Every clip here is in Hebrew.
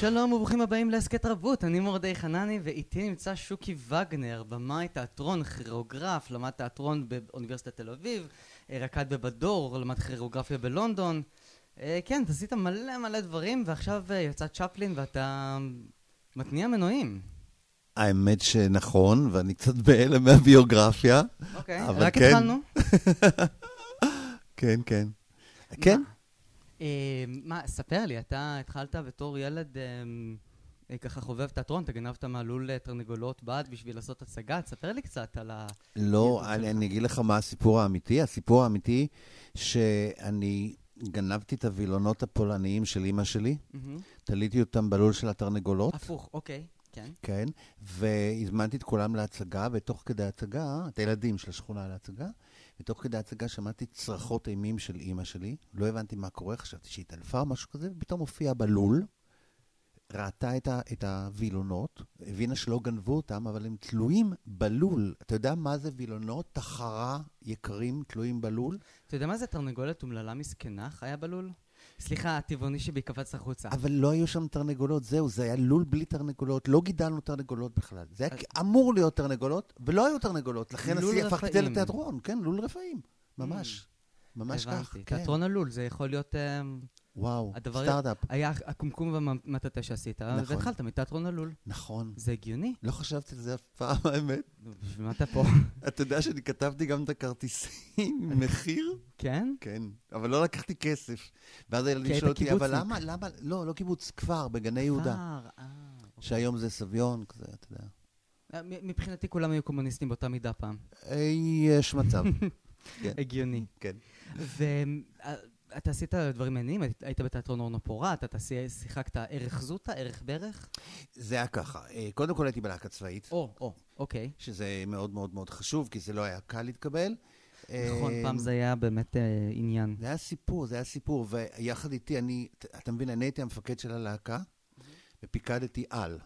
שלום וברוכים הבאים להסכת רבות, אני מורדי חנני ואיתי נמצא שוקי וגנר, במאי תיאטרון, כירוגרף, למד תיאטרון באוניברסיטת תל אביב, אה, רקד בבדור, למד כירוגרפיה בלונדון. אה, כן, אתה עשית מלא מלא דברים ועכשיו אה, יצא צ'פלין ואתה מתניע מנועים. האמת שנכון, ואני קצת בהלם מהביוגרפיה. אוקיי, רק כן. התחלנו. כן, כן. כן. אה, מה, ספר לי, אתה התחלת בתור ילד אה, ככה חובב תיאטרון, אתה גנבת מהלול תרנגולות בד בשביל לעשות הצגה, תספר לי קצת על ה... לא, אני, אני אגיד לך מה הסיפור האמיתי. הסיפור האמיתי שאני גנבתי את הווילונות הפולניים של אימא שלי, תליתי אותם בלול של התרנגולות. הפוך, אוקיי. כן. כן, והזמנתי את כולם להצגה, ותוך כדי הצגה, את הילדים של השכונה להצגה, ותוך כדי הצגה שמעתי צרחות אימים של אימא שלי, לא הבנתי מה קורה, חשבתי שהיא התעלפה או משהו כזה, ופתאום הופיעה בלול, ראתה את, ה, את הווילונות, הבינה שלא גנבו אותם, אבל הם תלויים בלול. אתה יודע מה זה וילונות? תחרה יקרים תלויים בלול? אתה יודע מה זה תרנגולת אומללה מסכנה חיה בלול? סליחה, הטבעוני שבי קפץ החוצה. אבל לא היו שם תרנגולות, זהו, זה היה לול בלי תרנגולות, לא גידלנו תרנגולות בכלל. זה היה אמור להיות תרנגולות, ולא היו תרנגולות, לכן הפכתי את זה לתיאטרון, כן, לול רפאים, ממש. ממש כך. כן. תיאטרון הלול, זה יכול להיות... וואו, סטארט-אפ. היה הקומקום והמטאטה שעשית, נכון. והתחלת מתיאטרון הלול. נכון. זה הגיוני. לא חשבתי על זה אף פעם, האמת. בשביל מה אתה פה? אתה יודע שאני כתבתי גם את הכרטיסים מחיר? כן? כן, אבל לא לקחתי כסף. ואז הילדים שואלים אותי, אבל למה, למה, לא, לא קיבוץ, כפר, בגני יהודה. כפר, אה. אוקיי. שהיום זה סביון, כזה, אתה יודע. אה, מבחינתי כולם היו קומוניסטים באותה מידה פעם. אה, יש מצב. כן. הגיוני. כן. אתה עשית דברים מעניינים, היית בתיאטרון אורנה פורת, אתה שיחקת ערך זוטה, ערך ברך? זה היה ככה, אה, קודם כל הייתי בלהקה צבאית. או, או, אוקיי. שזה מאוד מאוד מאוד חשוב, כי זה לא היה קל להתקבל. נכון, פעם אה, זה היה באמת אה, עניין. זה היה סיפור, זה היה סיפור, ויחד איתי, אני, אתה מבין, אני הייתי המפקד של הלהקה, ופיקדתי על.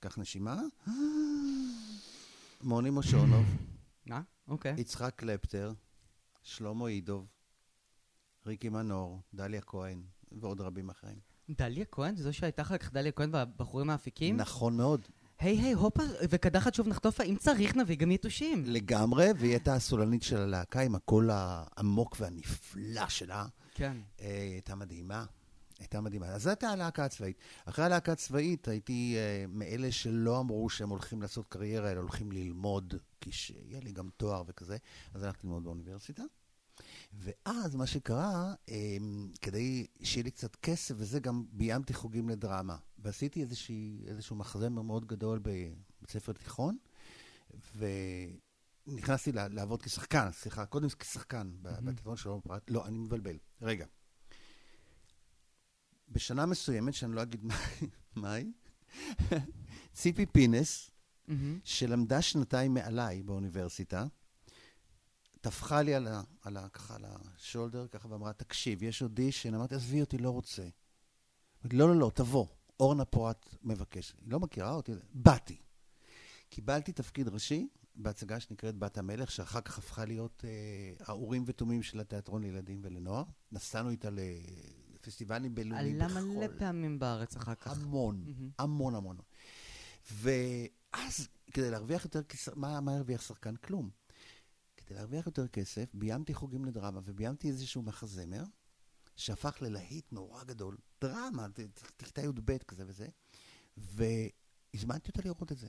קח נשימה. מוני מושונוב. אה, אוקיי. יצחק קלפטר, שלמה אידוב. ריקי מנור, דליה כהן ועוד רבים אחרים. דליה כהן? זו שהייתה אחר כך דליה כהן והבחורים האפיקים? נכון מאוד. היי היי הופה, וקדחת שוב נחטופה, אם צריך נביא גם יתושים. לגמרי, והיא הייתה הסולנית של הלהקה עם הקול העמוק והנפלא שלה. כן. אה, הייתה מדהימה. הייתה מדהימה. אז זו הייתה הלהקה הצבאית. אחרי הלהקה הצבאית הייתי אה, מאלה שלא אמרו שהם הולכים לעשות קריירה, אלא הולכים ללמוד, כי שיהיה לי גם תואר וכזה. אז הלכתי ללמוד באוניברסיטה. ואז מה שקרה, אמ, כדי שיהיה לי קצת כסף וזה, גם ביימתי חוגים לדרמה. ועשיתי איזושהי, איזשהו מחזמר מאוד גדול בבית ספר תיכון, ונכנסתי לעבוד כשחקן, סליחה, קודם כשחקן, בתיאטרון של פרט. לא, אני מבלבל. רגע. בשנה מסוימת, שאני לא אגיד מהי, ציפי פינס, שלמדה שנתיים מעליי באוניברסיטה, טפחה לי על ה... על ה... ככה על השולדר, ככה, ואמרה, תקשיב, יש אודישן. אמרתי, עזבי אותי, לא רוצה. אמרתי, לא, לא, לא, תבוא. אורנה פורט מבקש. היא לא מכירה אותי, באתי. קיבלתי תפקיד ראשי בהצגה שנקראת בת המלך, שאחר כך הפכה להיות אה, האורים ותומים של התיאטרון לילדים ולנוער. נסענו איתה לפסטיבלים בינלאומיים בחול. עלה מלא פעמים בארץ אחר כך. המון, mm-hmm. המון המון. ואז, כדי להרוויח יותר, מה, מה הרוויח שחקן? כלום. כדי להרוויח יותר כסף, ביימתי חוגים לדרמה וביימתי איזשהו מחזמר, שהפך ללהיט נורא גדול, דרמה, כיתה י"ב כזה וזה, והזמנתי אותה לראות את זה.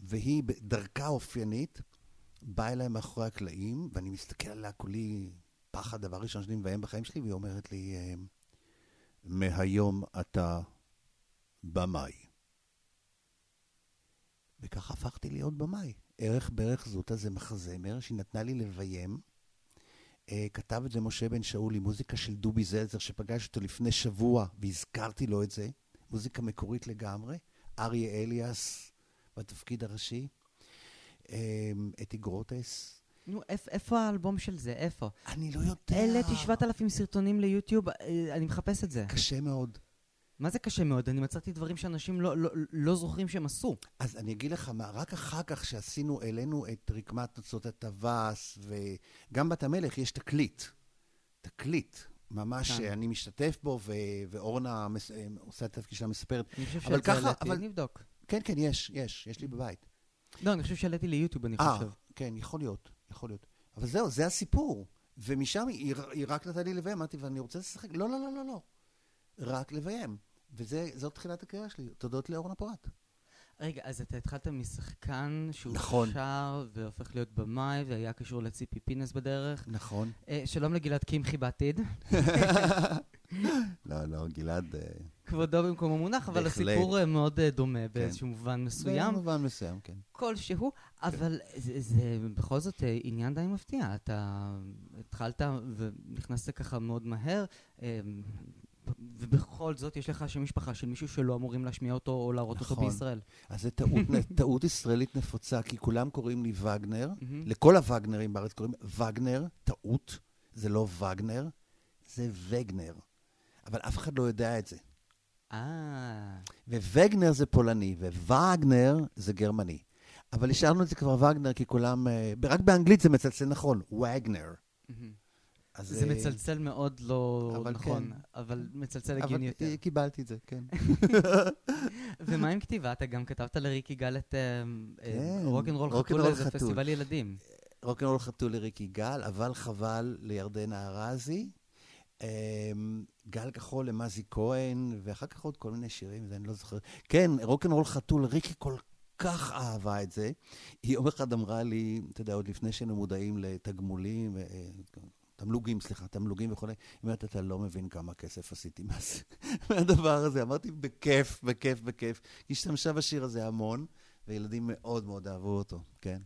והיא, בדרכה האופיינית, באה אליי מאחורי הקלעים, ואני מסתכל עליה כולי פחד, דבר ראשון שאני מביים בחיים שלי, והיא אומרת לי, אמ, מהיום אתה במאי. וככה הפכתי להיות במאי. ערך ברך זוטה זה מחזמר שהיא נתנה לי לביים. Uh, כתב את זה משה בן שאולי, מוזיקה של דובי זלזר, שפגש אותו לפני שבוע והזכרתי לו את זה. מוזיקה מקורית לגמרי. אריה אליאס בתפקיד הראשי. Um, אתי גרוטס. נו, איפה האלבום של זה? איפה? אני לא יודע. העליתי 7,000 סרטונים ליוטיוב, אה, אני מחפש את זה. קשה מאוד. מה זה קשה מאוד? אני מצאתי דברים שאנשים לא, לא, לא זוכרים שהם עשו. אז אני אגיד לך מה, רק אחר כך שעשינו, העלינו את רקמת תוצאות הטווס, וגם בת המלך יש תקליט. תקליט. ממש, כן. אני משתתף בו, ו- ואורנה מס- אה, עושה את התפקיד שלה מספרת. אני חושב שאת ככה, העליתי, אבל- נבדוק. כן, כן, יש, יש, יש לי בבית. לא, אני חושב שהעליתי ליוטיוב, אני אה, חושב. כן, יכול להיות, יכול להיות. אבל זהו, זה הסיפור. ומשם היא, היא רק נתנה לי לביים, אמרתי, ואני רוצה לשחק. לא, לא, לא, לא, לא. רק לביים. וזאת תחילת הקריירה שלי, תודות לאורנה פורת. רגע, אז אתה התחלת משחקן שהוא נכון. שר והופך להיות במאי והיה קשור לציפי פינס בדרך. נכון. אה, שלום לגלעד קמחי בעתיד. לא, לא, גלעד... אה, כבודו במקומו מונח, אבל. הסיפור אה, מאוד אה, דומה באיזשהו מובן מסוים. במובן מסוים, כן. כלשהו, אבל זה, זה בכל זאת עניין די מפתיע. אתה התחלת ונכנסת ככה מאוד מהר, ובכל זאת יש לך שם משפחה של מישהו שלא אמורים להשמיע אותו או להראות אותו נכון. בישראל. אז זו טעות, טעות ישראלית נפוצה, כי כולם קוראים לי וגנר. לכל הווגנרים בארץ קוראים וגנר, טעות, זה לא וגנר, זה וגנר. אבל אף אחד לא יודע את זה. אה, ווגנר זה פולני, ווגנר זה גרמני. אבל השארנו את זה כבר וגנר, כי כולם... אה, רק באנגלית זה מצלצל נכון, וגנר. מהמם. אז, זה אה, מצלצל מאוד לא אבל נכון, כן. אבל מצלצל אבל הגיוני יותר. אה, קיבלתי את זה, כן. ומה עם כתיבה? אתה גם כתבת לריק יגאל את כן, רוקנרול חתול לאיזה. פסטיבל ילדים. רוקנרול חתול לריק יגאל, אבל חבל לירדנה ארזי. אמ, גל כחול למזי כהן, ואחר כך עוד כל מיני שירים, זה אני לא זוכר. כן, רוקנרול חתול, ריקי כל כך אהבה את זה. היא יום אחד אמרה לי, אתה יודע, עוד לפני שהיינו מודעים לתגמולים, אה, תמלוגים, סליחה, תמלוגים וכו', היא אומרת, אתה לא מבין כמה כסף עשיתי מהדבר הזה. אמרתי, בכיף, בכיף, בכיף. היא השתמשה בשיר הזה המון, וילדים מאוד מאוד אהבו אותו, כן.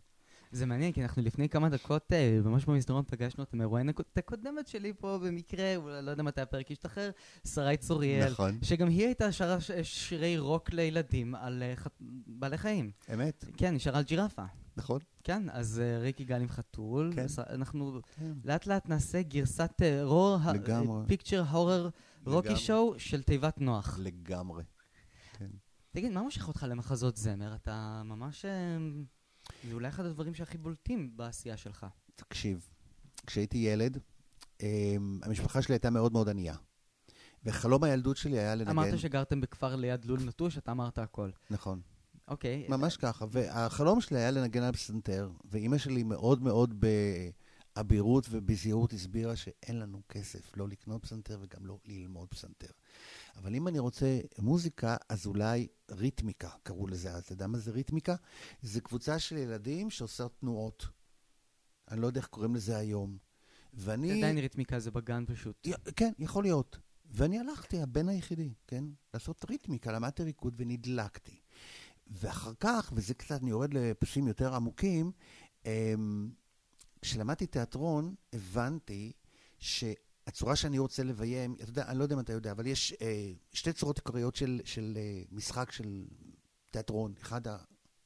זה מעניין, כי אנחנו לפני כמה דקות, אה, ממש במסדרון, פגשנו את המרואיינת הקודמת שלי פה במקרה, אולי לא יודע מתי הפרק ישתחרר, שרי צוריאל, נכון. שגם היא הייתה שרה שירי רוק לילדים על אה, בעלי חיים. אמת, כן, היא שרה על ג'ירפה. נכון? כן, אז אה, ריק יגאל עם חתול, כן. אנחנו כן. לאט לאט נעשה גרסת רור, לגמרי. פיקצ'ר הורר רוקי. שואו של תיבת נוח. לגמרי. תגיד, מה מושך אותך למחזות זמר? אתה ממש... אה, זה אולי אחד הדברים שהכי בולטים בעשייה שלך. תקשיב, כשהייתי ילד, אמ, המשפחה שלי הייתה מאוד מאוד ענייה. וחלום הילדות שלי היה לנגן... אמרת שגרתם בכפר ליד לול נטוש, אתה אמרת הכל. נכון, אוקיי. ממש ככה. והחלום שלי היה לנגן על פסנתר, ואימא שלי מאוד מאוד באבירות ובזהירות הסבירה שאין לנו כסף לא לקנות פסנתר וגם לא ללמוד פסנתר. אבל אם אני רוצה מוזיקה, אז אולי ריתמיקה, קראו לזה אז. אתה יודע מה זה ריתמיקה? זה קבוצה של ילדים שעושה תנועות. אני לא יודע איך קוראים לזה היום. ואני... עדיין ריתמיקה זה בגן פשוט. כן, יכול להיות. ואני הלכתי, הבן היחידי, כן? לעשות ריתמיקה, למדתי ריקוד ונדלקתי. ואחר כך, וזה קצת, אני יורד לפסים יותר עמוקים, אמ, כשלמדתי תיאטרון, הבנתי שהצורה שאני רוצה לביים, אתה יודע, אני לא יודע אם אתה יודע, אבל יש אה, שתי צורות עיקריות של, של אה, משחק של תיאטרון. אחד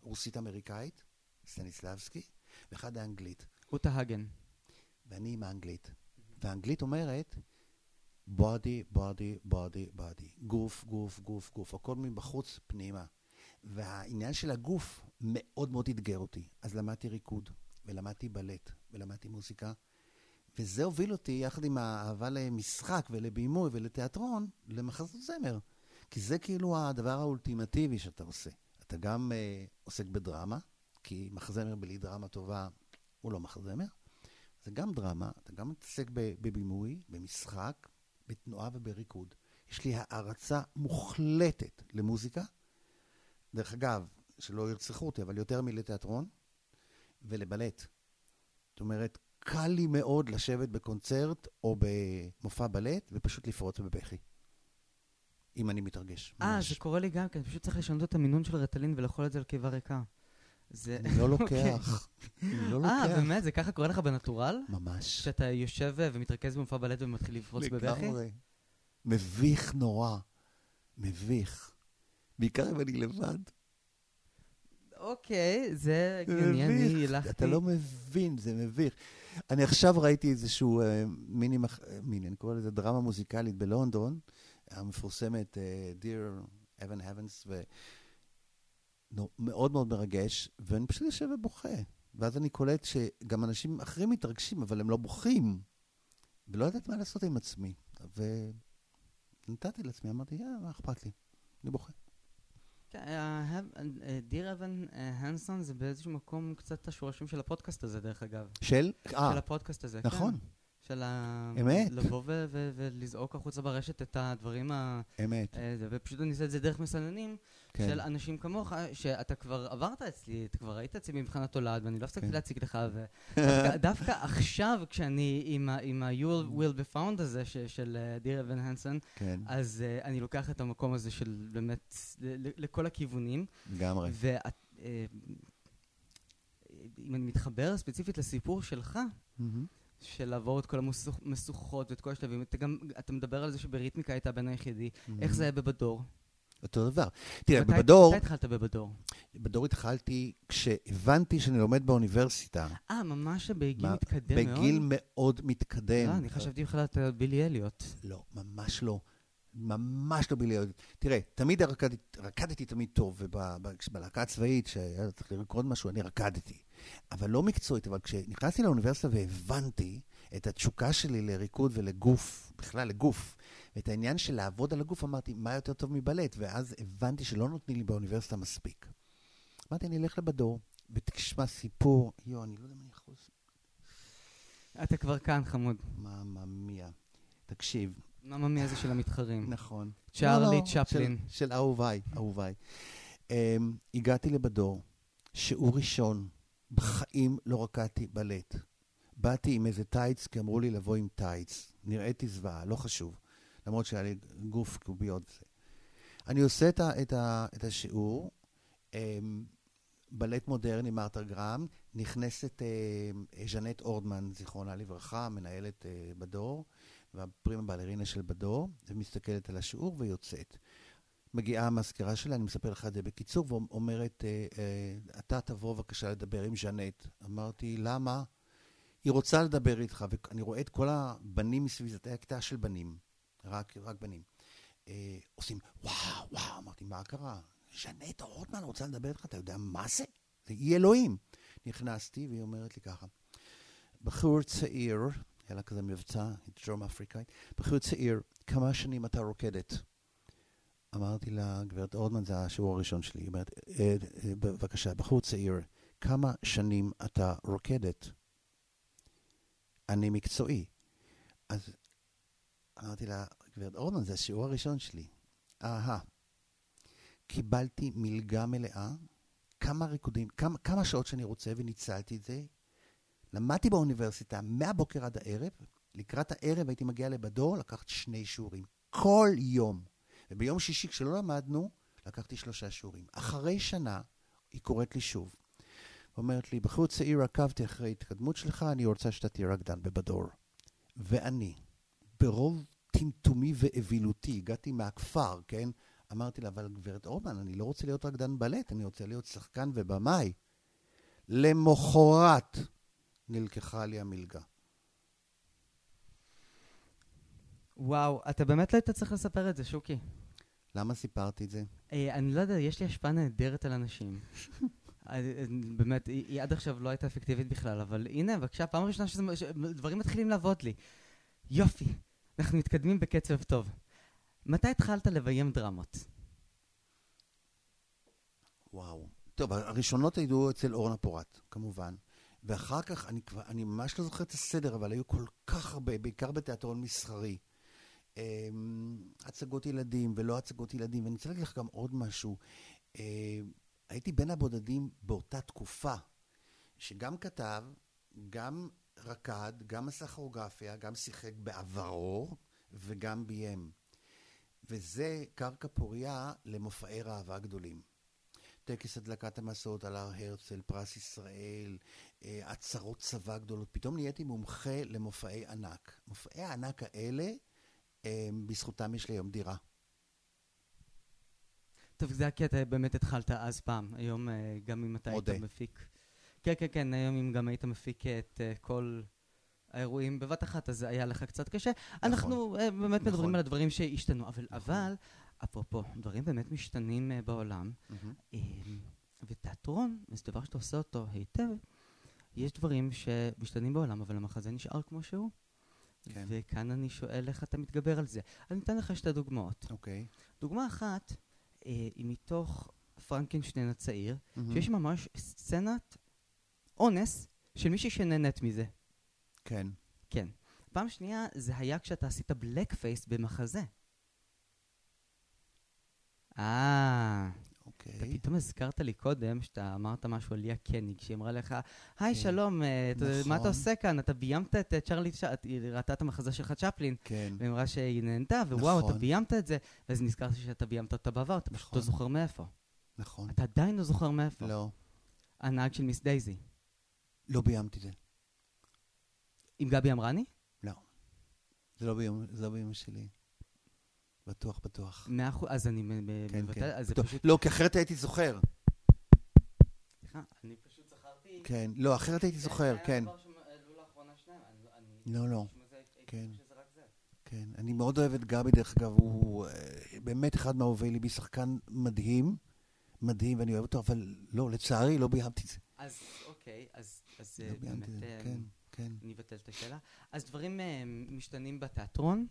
הרוסית-אמריקאית, סטניסלבסקי, ואחד האנגלית. אותה הגן. ואני עם האנגלית. והאנגלית אומרת, body, body, body, body. גוף, גוף, גוף, גוף. הכל מבחוץ פנימה. והעניין של הגוף מאוד מאוד אתגר אותי. אז למדתי ריקוד, ולמדתי בלט, ולמדתי מוזיקה. וזה הוביל אותי, יחד עם האהבה למשחק ולבימוי ולתיאטרון, למחזות זמר. כי זה כאילו הדבר האולטימטיבי שאתה עושה. אתה גם אה, עוסק בדרמה, כי מחזמר בלי דרמה טובה הוא לא מחזמר. זה גם דרמה, אתה גם מתעסק בבימוי, במשחק, בתנועה ובריקוד. יש לי הערצה מוחלטת למוזיקה. דרך אגב, שלא ירצחו אותי, אבל יותר מלתיאטרון ולבלט. זאת אומרת, קל לי מאוד לשבת בקונצרט או במופע בלט ופשוט לפרוץ בבכי. אם אני מתרגש. אה. זה קורה לי גם כן, פשוט צריך לשנות את המינון של רטלין ולאכול את זה על קיבה ריקה. זה... אני לא אוקיי. לוקח. אני לא אה, לוקח. באמת? זה ככה קורה לך בנטורל? ממש. שאתה יושב אה, ומתרכז במופע בלט ומתחיל לפרוץ בבכי? לגמרי. מביך נורא. מביך. בעיקר אם אני לבד. אוקיי, זה הגיוני, אני. הלכתי... אתה לא מבין, זה מביך. אני עכשיו ראיתי איזשהו אה, מיני, מח- אה, מיני, אני קורא לזה דרמה מוזיקלית בלונדון, המפורסמת אה, Dear Evan Heavens, ו... נו, מאוד מאוד מרגש, ואני פשוט יושב ובוכה. ואז אני קולט שגם אנשים אחרים מתרגשים, אבל הם לא בוכים. ולא יודעת מה לעשות עם עצמי. ונתתי לעצמי, אמרתי, יאללה, מה אכפת לי? אני בוכה. דיר אבן הנסון זה באיזשהו מקום קצת השורשים של הפודקאסט הזה, דרך אגב. של? של אה, הפודקאסט הזה, כן. נכון, של ה... אמת. לבוא ו- ו- ולזעוק החוצה ברשת את הדברים ה... אמת, אה, ופשוט אני עושה את זה דרך מסננים כן. של אנשים כמוך, שאתה כבר עברת אצלי, אתה כבר היית אצלי במבחן התולד, ואני לא הפסקתי כן. להציג לך, ודווקא דווקא עכשיו, כשאני עם ה- עם ה-You will, will be found הזה, ש- של אה, דיר אבן הנסון, כן, אז uh, אני לוקח את המקום הזה של באמת, ל- לכל הכיוונים. לגמרי. ואת... אה, אם אני מתחבר ספציפית לסיפור שלך, מהמם. של לעבור את כל המשוכות ואת כל השלבים, אתה גם, אתה מדבר על זה שבריתמיקה הייתה הבן היחידי. איך זה היה בבדור? אותו דבר. תראה, בבדור, מתי התחלת בבדור? בדור התחלתי כשהבנתי שאני לומד באוניברסיטה. אה, ממש בגיל מתקדם מאוד? בגיל מאוד מתקדם. לא, אני חשבתי בכלל אתה בילי אליוט. לא, ממש לא. ממש לא בילי. תראה, תמיד רקדתי, רקדתי תמיד טוב, ובלהקה הצבאית, שהיה צריך לרקוד משהו, אני רקדתי. אבל לא מקצועית, אבל כשנכנסתי לאוניברסיטה והבנתי את התשוקה שלי לריקוד ולגוף, בכלל לגוף, ואת העניין של לעבוד על הגוף, אמרתי, מה יותר טוב מבלט? ואז הבנתי שלא נותנים לי באוניברסיטה מספיק. אמרתי, אני אלך לבדור, ותשמע סיפור, יואו, אני לא יודע מה אני יכול... אתה כבר כאן, חמוד. מאמא מיה. תקשיב, מאמא מי הזה של המתחרים. נכון. צ'ארלי לא, לא, צ'פלין. של, אהוביי, אהוביי. Um, הגעתי לבדור, שיעור ראשון, בחיים לא רקדתי בלט. באתי עם איזה טייץ, כי אמרו לי לבוא עם טייץ. נראיתי זוועה, לא חשוב. למרות שהיה לי גוף קוביות וזה. אני עושה את, ה, את, ה, את השיעור, um, בלט מודרני, מרתה גרם, נכנסת uh, ז'נט אורדמן, זיכרונה לברכה, מנהלת uh, בדור, והפרימה בלרינה של בדור, ומסתכלת על השיעור ויוצאת. מגיעה המזכירה שלה, אני מספר לך את זה בקיצור, ואומרת, אה, אה, אתה תבוא בבקשה לדבר עם ז'נט. אמרתי, למה? היא רוצה לדבר איתך, ואני רואה את כל הבנים מסביב, זאת הייתה כיתה של בנים, רק, רק בנים. אה, עושים, וואו, וואו, אמרתי, מה קרה? ז'נט רוטמן רוצה לדבר איתך, אתה יודע מה זה? זה אי אלוהים. נכנסתי, והיא אומרת לי ככה, בחור צעיר, היה לה כזה מבצע, דרום אפריקאית, בחור צעיר, כמה שנים אתה רוקדת? אמרתי לה, גברת אורדמן, זה השיעור הראשון שלי. היא אומרת, "אה, אה, בבקשה, בחור צעיר, כמה שנים אתה רוקדת? אני מקצועי. אז אמרתי לה, גברת אורדמן, זה השיעור הראשון שלי. אהה. קיבלתי מלגה מלאה, כמה ריקודים, כמה, כמה שעות שאני רוצה, וניצלתי את זה. למדתי באוניברסיטה מהבוקר עד הערב, לקראת הערב הייתי מגיע לבדור, לקחת שני שיעורים. כל יום. וביום שישי, כשלא למדנו, לקחתי שלושה שיעורים. אחרי שנה, היא קוראת לי שוב. אומרת לי, בחור צעיר, עקבתי אחרי ההתקדמות שלך, אני רוצה שאתה תהיה רקדן בבדור. ואני, ברוב טמטומי ואווילותי, הגעתי מהכפר, כן? אמרתי לה, אבל גברת אורמן, אני לא רוצה להיות רקדן בלט, אני רוצה להיות שחקן ובמאי. למחרת נלקחה לי המלגה. וואו, אתה באמת לא היית צריך לספר את זה, שוקי. למה סיפרתי את זה? אה, אני לא יודע, יש לי השפעה נהדרת על אנשים. אה, אה, באמת, היא היא עד עכשיו לא הייתה אפקטיבית בכלל, אבל הנה, בבקשה, פעם ראשונה שדברים מתחילים לעבוד לי. יופי, אנחנו מתקדמים בקצב טוב. מתי התחלת לביים דרמות? וואו. טוב, הראשונות היו אצל אורנה פורט, כמובן. ואחר כך, אני כבר, אני ממש לא זוכר את הסדר, אבל היו כל כך הרבה, בעיקר בתיאטרון מסחרי. אמ, הצגות ילדים ולא הצגות ילדים. ואני רוצה להגיד לך גם עוד משהו. אמ, הייתי בין הבודדים באותה תקופה, שגם כתב, גם רקד, גם עשה כוריאוגרפיה, גם שיחק בעברו וגם ביים. וזה קרקע פוריה למופעי ראווה גדולים. טקס הדלקת המסעות על הר הרצל, פרס ישראל, אה, עצרות צבא גדולות. פתאום נהייתי מומחה למופעי ענק. מופעי הענק האלה, אה, בזכותם יש לי היום דירה. טוב, זה הקטע, באמת התחלת אז פעם. היום, אה, גם אם אתה היית. מפיק... כן, כן, כן, היום אם גם היית מפיק את אה, כל האירועים בבת אחת, אז היה לך קצת קשה. אנחנו אה, באמת מדברים נכון. על הדברים שהשתנו, אבל, אבל, אפרופו, דברים באמת משתנים בעולם. אה, ותיאטרון, זה דבר שאתה עושה אותו היטב, יש דברים שמשתנים בעולם, אבל המחזה נשאר כמו שהוא. כן. וכאן אני שואל איך אתה מתגבר על זה. אני אתן לך שתי דוגמאות. אוקיי. דוגמה אחת אה, היא מתוך פרנקנשטיין הצעיר, מהמם. שיש ממש סצנת אונס של מישהי שנהנית מזה. כן. כן. פעם שנייה, זה היה כשאתה עשית blackface במחזה. אה, אתה אוקיי. פתאום הזכרת לי קודם שאתה אמרת משהו על ליה קניג, שהיא אמרה לך, היי, כן. שלום, אה, אתה- מה נכון. אתה עושה כאן? אתה ביימת את אה, צ'רלי, את- היא ראתה את המחזה שלך צ'פלין, כן. והיא אמרה שהיא נהנתה, ווואו, אתה נכון. ביימת את זה, ואז נזכרתי שאתה ביימת אותה בעבר, אתה פשוט נכון. לא זוכר מאיפה. נכון. אתה עדיין לא זוכר מאיפה. לא. הנהג של מיס דייזי. לא ביימתי זה. עם גבי אמרני? לא זה לא ביום שלי. בטוח, בטוח. מאה אחוז, אז אני כן, מבטל, כן. אז זה פשוט... לא, כי אחרת הייתי זוכר. סליחה, אני פשוט זכרתי... כן. לא, אחרת הייתי זוכר, כן. לא, לא. כן. כן. אני מאוד אוהב את גבי, דרך אגב, הוא אה, באמת אחד מאהובי ליבי, שחקן מדהים, מדהים, ואני אוהב אותו, אבל לא, לצערי, לא ביימתי את זה. אז אוקיי, אז לא אה, באמת... אה, כן, כן. אני אבטל את השאלה. אז דברים משתנים בתיאטרון,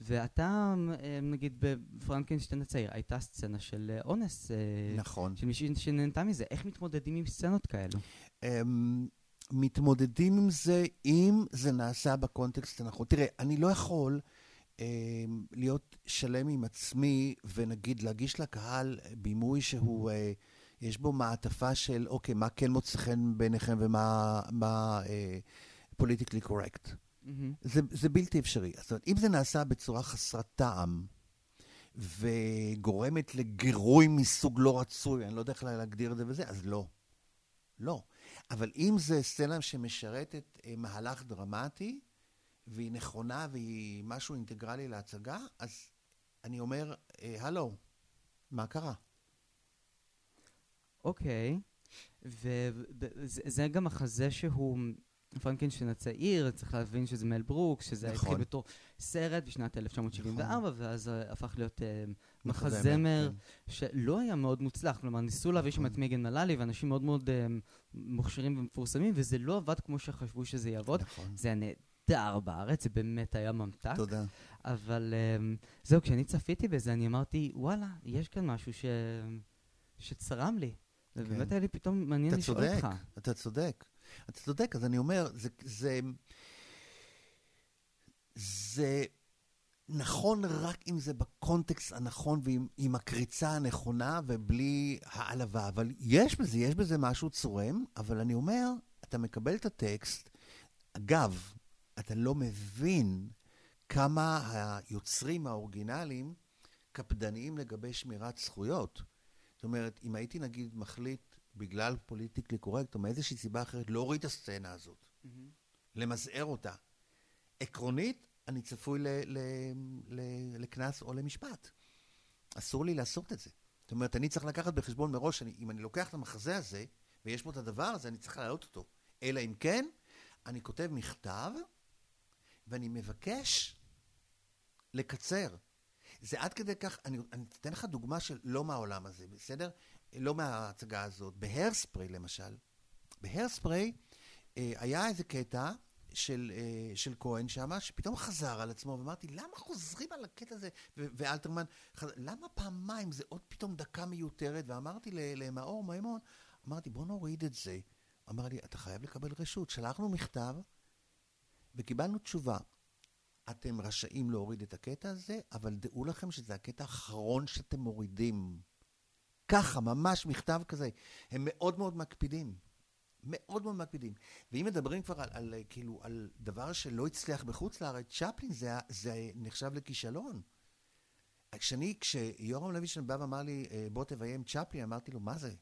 ואתה, אה, נגיד, בפרנקנשטיין הצעיר, הייתה סצנה של אה, אונס, אה, נכון. של מישהי שנהנתה מזה. איך מתמודדים עם סצנות כאלו? הם מתמודדים עם זה אם זה נעשה בקונטקסט הנכון. תראה, אני לא יכול אמ, להיות שלם עם עצמי ונגיד להגיש לקהל בימוי שהוא, אה, יש בו מעטפה של, אוקיי, מה כן מוצא חן בעיניכם ומה פוליטיקלי קורקט. מהמם. זה, זה בלתי אפשרי. זאת אומרת, אם זה נעשה בצורה חסרת טעם וגורמת לגירוי מסוג לא רצוי, אני לא יודע איך להגדיר את זה וזה, אז לא. לא. אבל אם זה סצנה שמשרתת אה, מהלך דרמטי, והיא נכונה והיא משהו אינטגרלי להצגה, אז אני אומר, אה, הלו, מה קרה? אוקיי, וזה גם מחזה שהוא פרנקנשטיין הצעיר, צריך להבין שזה מל ברוקס, שזה נכון. התחיל בתור סרט בשנת 1974, ואז אה, הפך להיות אה, מחזמר, כן. שלא היה מאוד מוצלח, כלומר ניסו להביא שם נכון. את מגן מלאלי ואנשים מאוד מאוד אה, מוכשרים ומפורסמים, וזה לא עבד כמו שחשבו שזה יעבוד. נכון. זה היה נהדר בארץ, זה באמת היה ממתק. תודה. אבל um, זהו, כשאני צפיתי בזה, אני אמרתי, וואלה, יש כאן משהו ש... שצרם לי. ובאמת כן. היה לי פתאום מעניין לשאול אותך. אתה צודק. אתה צודק, אז אני אומר, זה, זה, זה נכון רק אם זה בקונטקסט הנכון ועם עם הקריצה הנכונה ובלי העלבה, אבל יש בזה, יש בזה משהו צורם, אבל אני אומר, אתה מקבל את הטקסט, אגב, אתה לא מבין כמה היוצרים האורגינליים קפדניים לגבי שמירת זכויות. זאת אומרת, אם הייתי נגיד מחליט בגלל פוליטיקלי קורקט או מאיזושהי סיבה אחרת להוריד את הסצנה הזאת, למזער אותה, עקרונית, אני צפוי לקנס או למשפט. אסור לי לעשות את זה. זאת אומרת, אני צריך לקחת בחשבון מראש, אני, אם אני לוקח את המחזה הזה, ויש בו את הדבר הזה, אני צריך להעלות אותו. אלא אם כן, אני כותב מכתב, ואני מבקש לקצר. זה עד כדי כך, אני, אני אתן לך דוגמה של לא מהעולם הזה, בסדר? לא מההצגה הזאת. בהרספרי, למשל, בהרספרי אה, היה איזה קטע של, אה, של כהן שמה, שפתאום חזר על עצמו, ואמרתי, למה חוזרים על הקטע הזה? ואלתרמן, חז... למה פעמיים? זה עוד פתאום דקה מיותרת. ואמרתי למאור מימון, אמרתי, בוא נוריד את זה. אמר לי, אתה חייב לקבל רשות. שלחנו מכתב, וקיבלנו תשובה. אתם רשאים להוריד את הקטע הזה, אבל דעו לכם שזה הקטע האחרון שאתם מורידים. ככה, ממש מכתב כזה. הם מאוד מאוד מקפידים. מאוד מאוד מקפידים. ואם מדברים כבר על, על, כאילו, על דבר שלא הצליח בחוץ לארץ, צ'פלין זה, זה נחשב לכישלון. כשאני, כשיורם לוישטיין בא ואמר לי, "אה, בוא תביים צ'פלין, אמרתי לו, מה זה?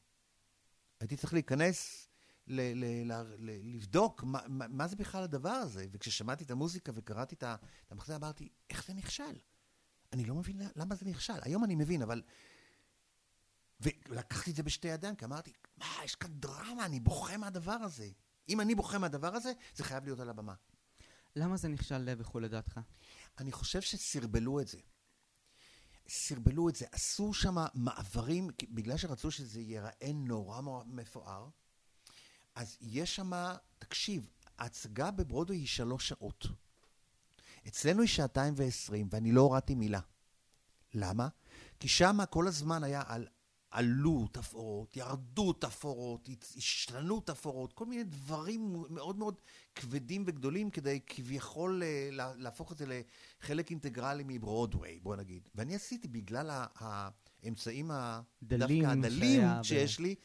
הייתי צריך להיכנס, ל- ל- ל- ל- לבדוק מה, מה, מה זה בכלל הדבר הזה. וכששמעתי את המוזיקה וקראתי את המחזה, אמרתי, איך זה נכשל? אני לא מבין למה זה נכשל. היום אני מבין, אבל... ולקחתי את זה בשתי ידיים, כי אמרתי, מה, יש כאן דרמה, אני בוכה מהדבר הזה. אם אני בוכה מהדבר הזה, זה חייב להיות על הבמה. למה זה נכשל אה, בחו"ל לדעתך? אני חושב שסרבלו את זה. סרבלו את זה, עשו שם מעברים, בגלל שרצו שזה ייראה נורא נורא מפואר, אז יש שם, תקשיב, ההצגה בברודווי היא שלוש שעות. אצלנו היא שעתיים ועשרים, ואני לא הורדתי מילה. למה? כי שם כל הזמן היה על עלו תפאורות, ירדו תפאורות, השתנו תפאורות, כל מיני דברים מאוד מאוד כבדים וגדולים כדי כביכול אה, להפוך את זה לחלק אינטגרלי מברודוויי, בוא נגיד. ואני עשיתי בגלל האמצעים דווקא הדלים שיש. לי,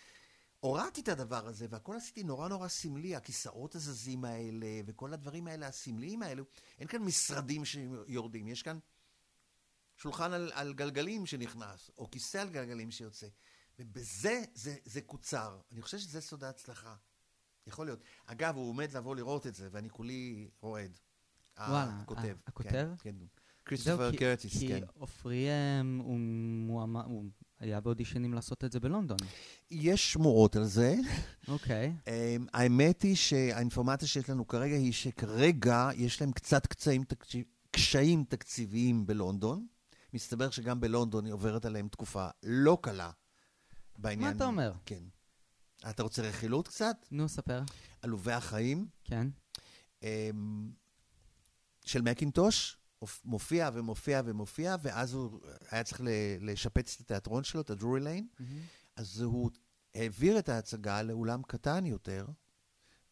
הורדתי את הדבר הזה, והכל עשיתי נורא נורא סמלי, הכיסאות הזזים האלה, וכל הדברים האלה, הסמליים האלו. אין כאן משרדים שיורדים, יש כאן שולחן על, על גלגלים שנכנס, או כיסא על גלגלים שיוצא. ובזה זה, זה קוצר. אני חושב שזה סוד ההצלחה. יכול להיות. אגב, הוא עומד לבוא לראות את זה, ואני כולי רועד. וואלה, הכותב. הכותב? כן, כן. כריסטופר קרטיס, כן. כי עופרי הוא, הוא היה באודישנים לעשות את זה בלונדון. יש שמועות על זה. אוקיי. Okay. אמ, האמת היא שהאינפורמציה שיש לנו כרגע היא שכרגע יש להם קצת תקציב, קשיים תקציביים בלונדון. מסתבר שגם בלונדון היא עוברת עליהם תקופה לא קלה בעניין. מה אתה אומר? כן. אתה רוצה רכילות קצת? נו, ספר. עלובי החיים. כן. אמ, של מקינטוש, מופיע ומופיע ומופיע, ואז הוא היה צריך לשפץ את התיאטרון שלו, את הדרורי ליין, mm-hmm. אז הוא העביר את ההצגה לאולם קטן יותר,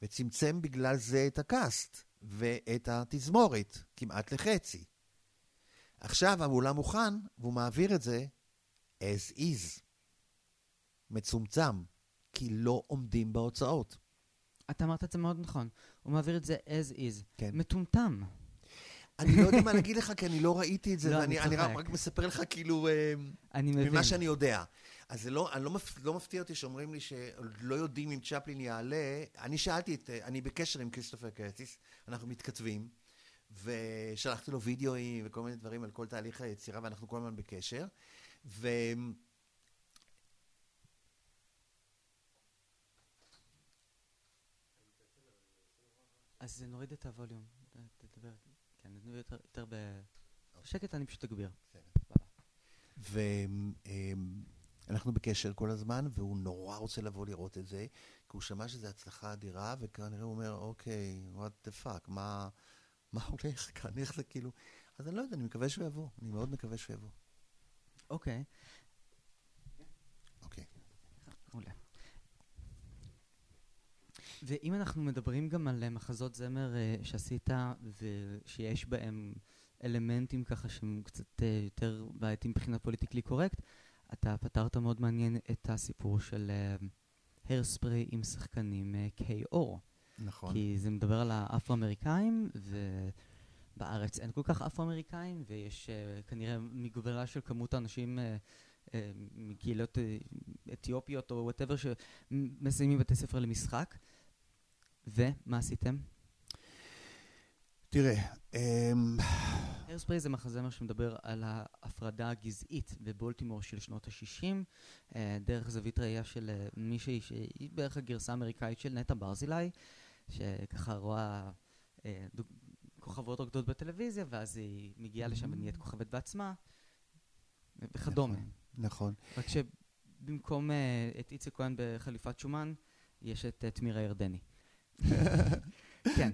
וצמצם בגלל זה את הקאסט ואת התזמורת, כמעט לחצי. עכשיו האולם מוכן, והוא מעביר את זה as is. מצומצם, כי לא עומדים בהוצאות. אתה אמרת את זה מאוד נכון. הוא מעביר את זה as is. כן. מטומטם. אני לא יודע מה להגיד לך, כי אני לא ראיתי את זה, לא, ואני אני רק, רק מספר לך כאילו... אה, אני מבין. ממה שאני יודע. אז זה לא, אני לא, מפ, לא מפתיע אותי שאומרים לי שלא יודעים אם צ'פלין יעלה. אני שאלתי את... אני בקשר עם כריסטופר קרטיס, אנחנו מתכתבים. ושלחתי לו וידאוים וכל מיני דברים על כל תהליך היצירה, ואנחנו כל הזמן בקשר. ו... אז נוריד את הווליום, תדבר, כן, נדבר יותר, יותר בשקט, אני פשוט אגביר. ואנחנו בקשר כל הזמן, והוא נורא רוצה לבוא לראות את זה, כי הוא שמע שזו הצלחה אדירה, וכנראה הוא אומר, אוקיי, what the fuck, מה... מה הולך כאן, איך זה כאילו... אז אני לא יודע, אני מקווה שהוא יבוא, אני מאוד מקווה שהוא יבוא. אוקיי. אוקיי. מעולה. ואם אנחנו מדברים גם על מחזות זמר uh, שעשית, ושיש בהם אלמנטים ככה שהם קצת uh, יותר בעייתיים מבחינה פוליטיקלי קורקט, אתה פתרת מאוד מעניין את הסיפור של הרספרי uh, עם שחקנים K.O. נכון. כי זה מדבר על האפרו-אמריקאים, ובארץ אין כל כך אפרו-אמריקאים, ויש uh, כנראה מגבלה של כמות האנשים uh, uh, מקהילות uh, אתיופיות או וואטאבר שמסיימים בתי ספר למשחק. ומה עשיתם? תראה, הרספרי זה מחזמר שמדבר על ההפרדה הגזעית בבולטימור של שנות ה-60, דרך זווית ראייה של מישהי שהיא בערך הגרסה האמריקאית של נטע ברזילי, שככה רואה אה, דוג... כוכבות רוקדות בטלוויזיה, ואז היא מגיעה לשם ונהיית. כוכבת בעצמה, וכדומה. נכון, נכון. רק שבמקום אה, את איציק כהן בחליפת שומן, יש את את מירה ירדני. כן.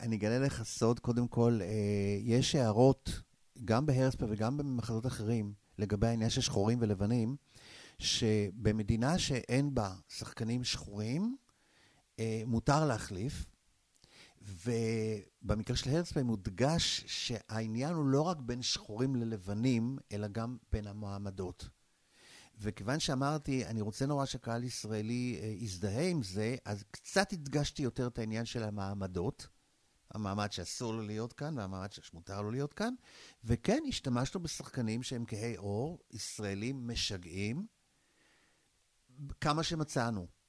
אני אגלה לך סוד, קודם כל, יש הערות, גם בהרספה וגם במחזות אחרים, לגבי העניין של שחורים ולבנים, שבמדינה שאין בה שחקנים שחורים, אה, מותר להחליף, ובמקרה של הרצפיי מודגש שהעניין הוא לא רק בין שחורים ללבנים, אלא גם בין המעמדות. וכיוון שאמרתי, אני רוצה נורא שקהל ישראלי אה, יזדהה עם זה, אז קצת הדגשתי יותר את העניין של המעמדות. המעמד שאסור לו להיות כאן והמעמד שמותר לו להיות כאן. וכן, השתמשנו בשחקנים שהם כהי עור, ישראלים משגעים, כמה שמצאנו.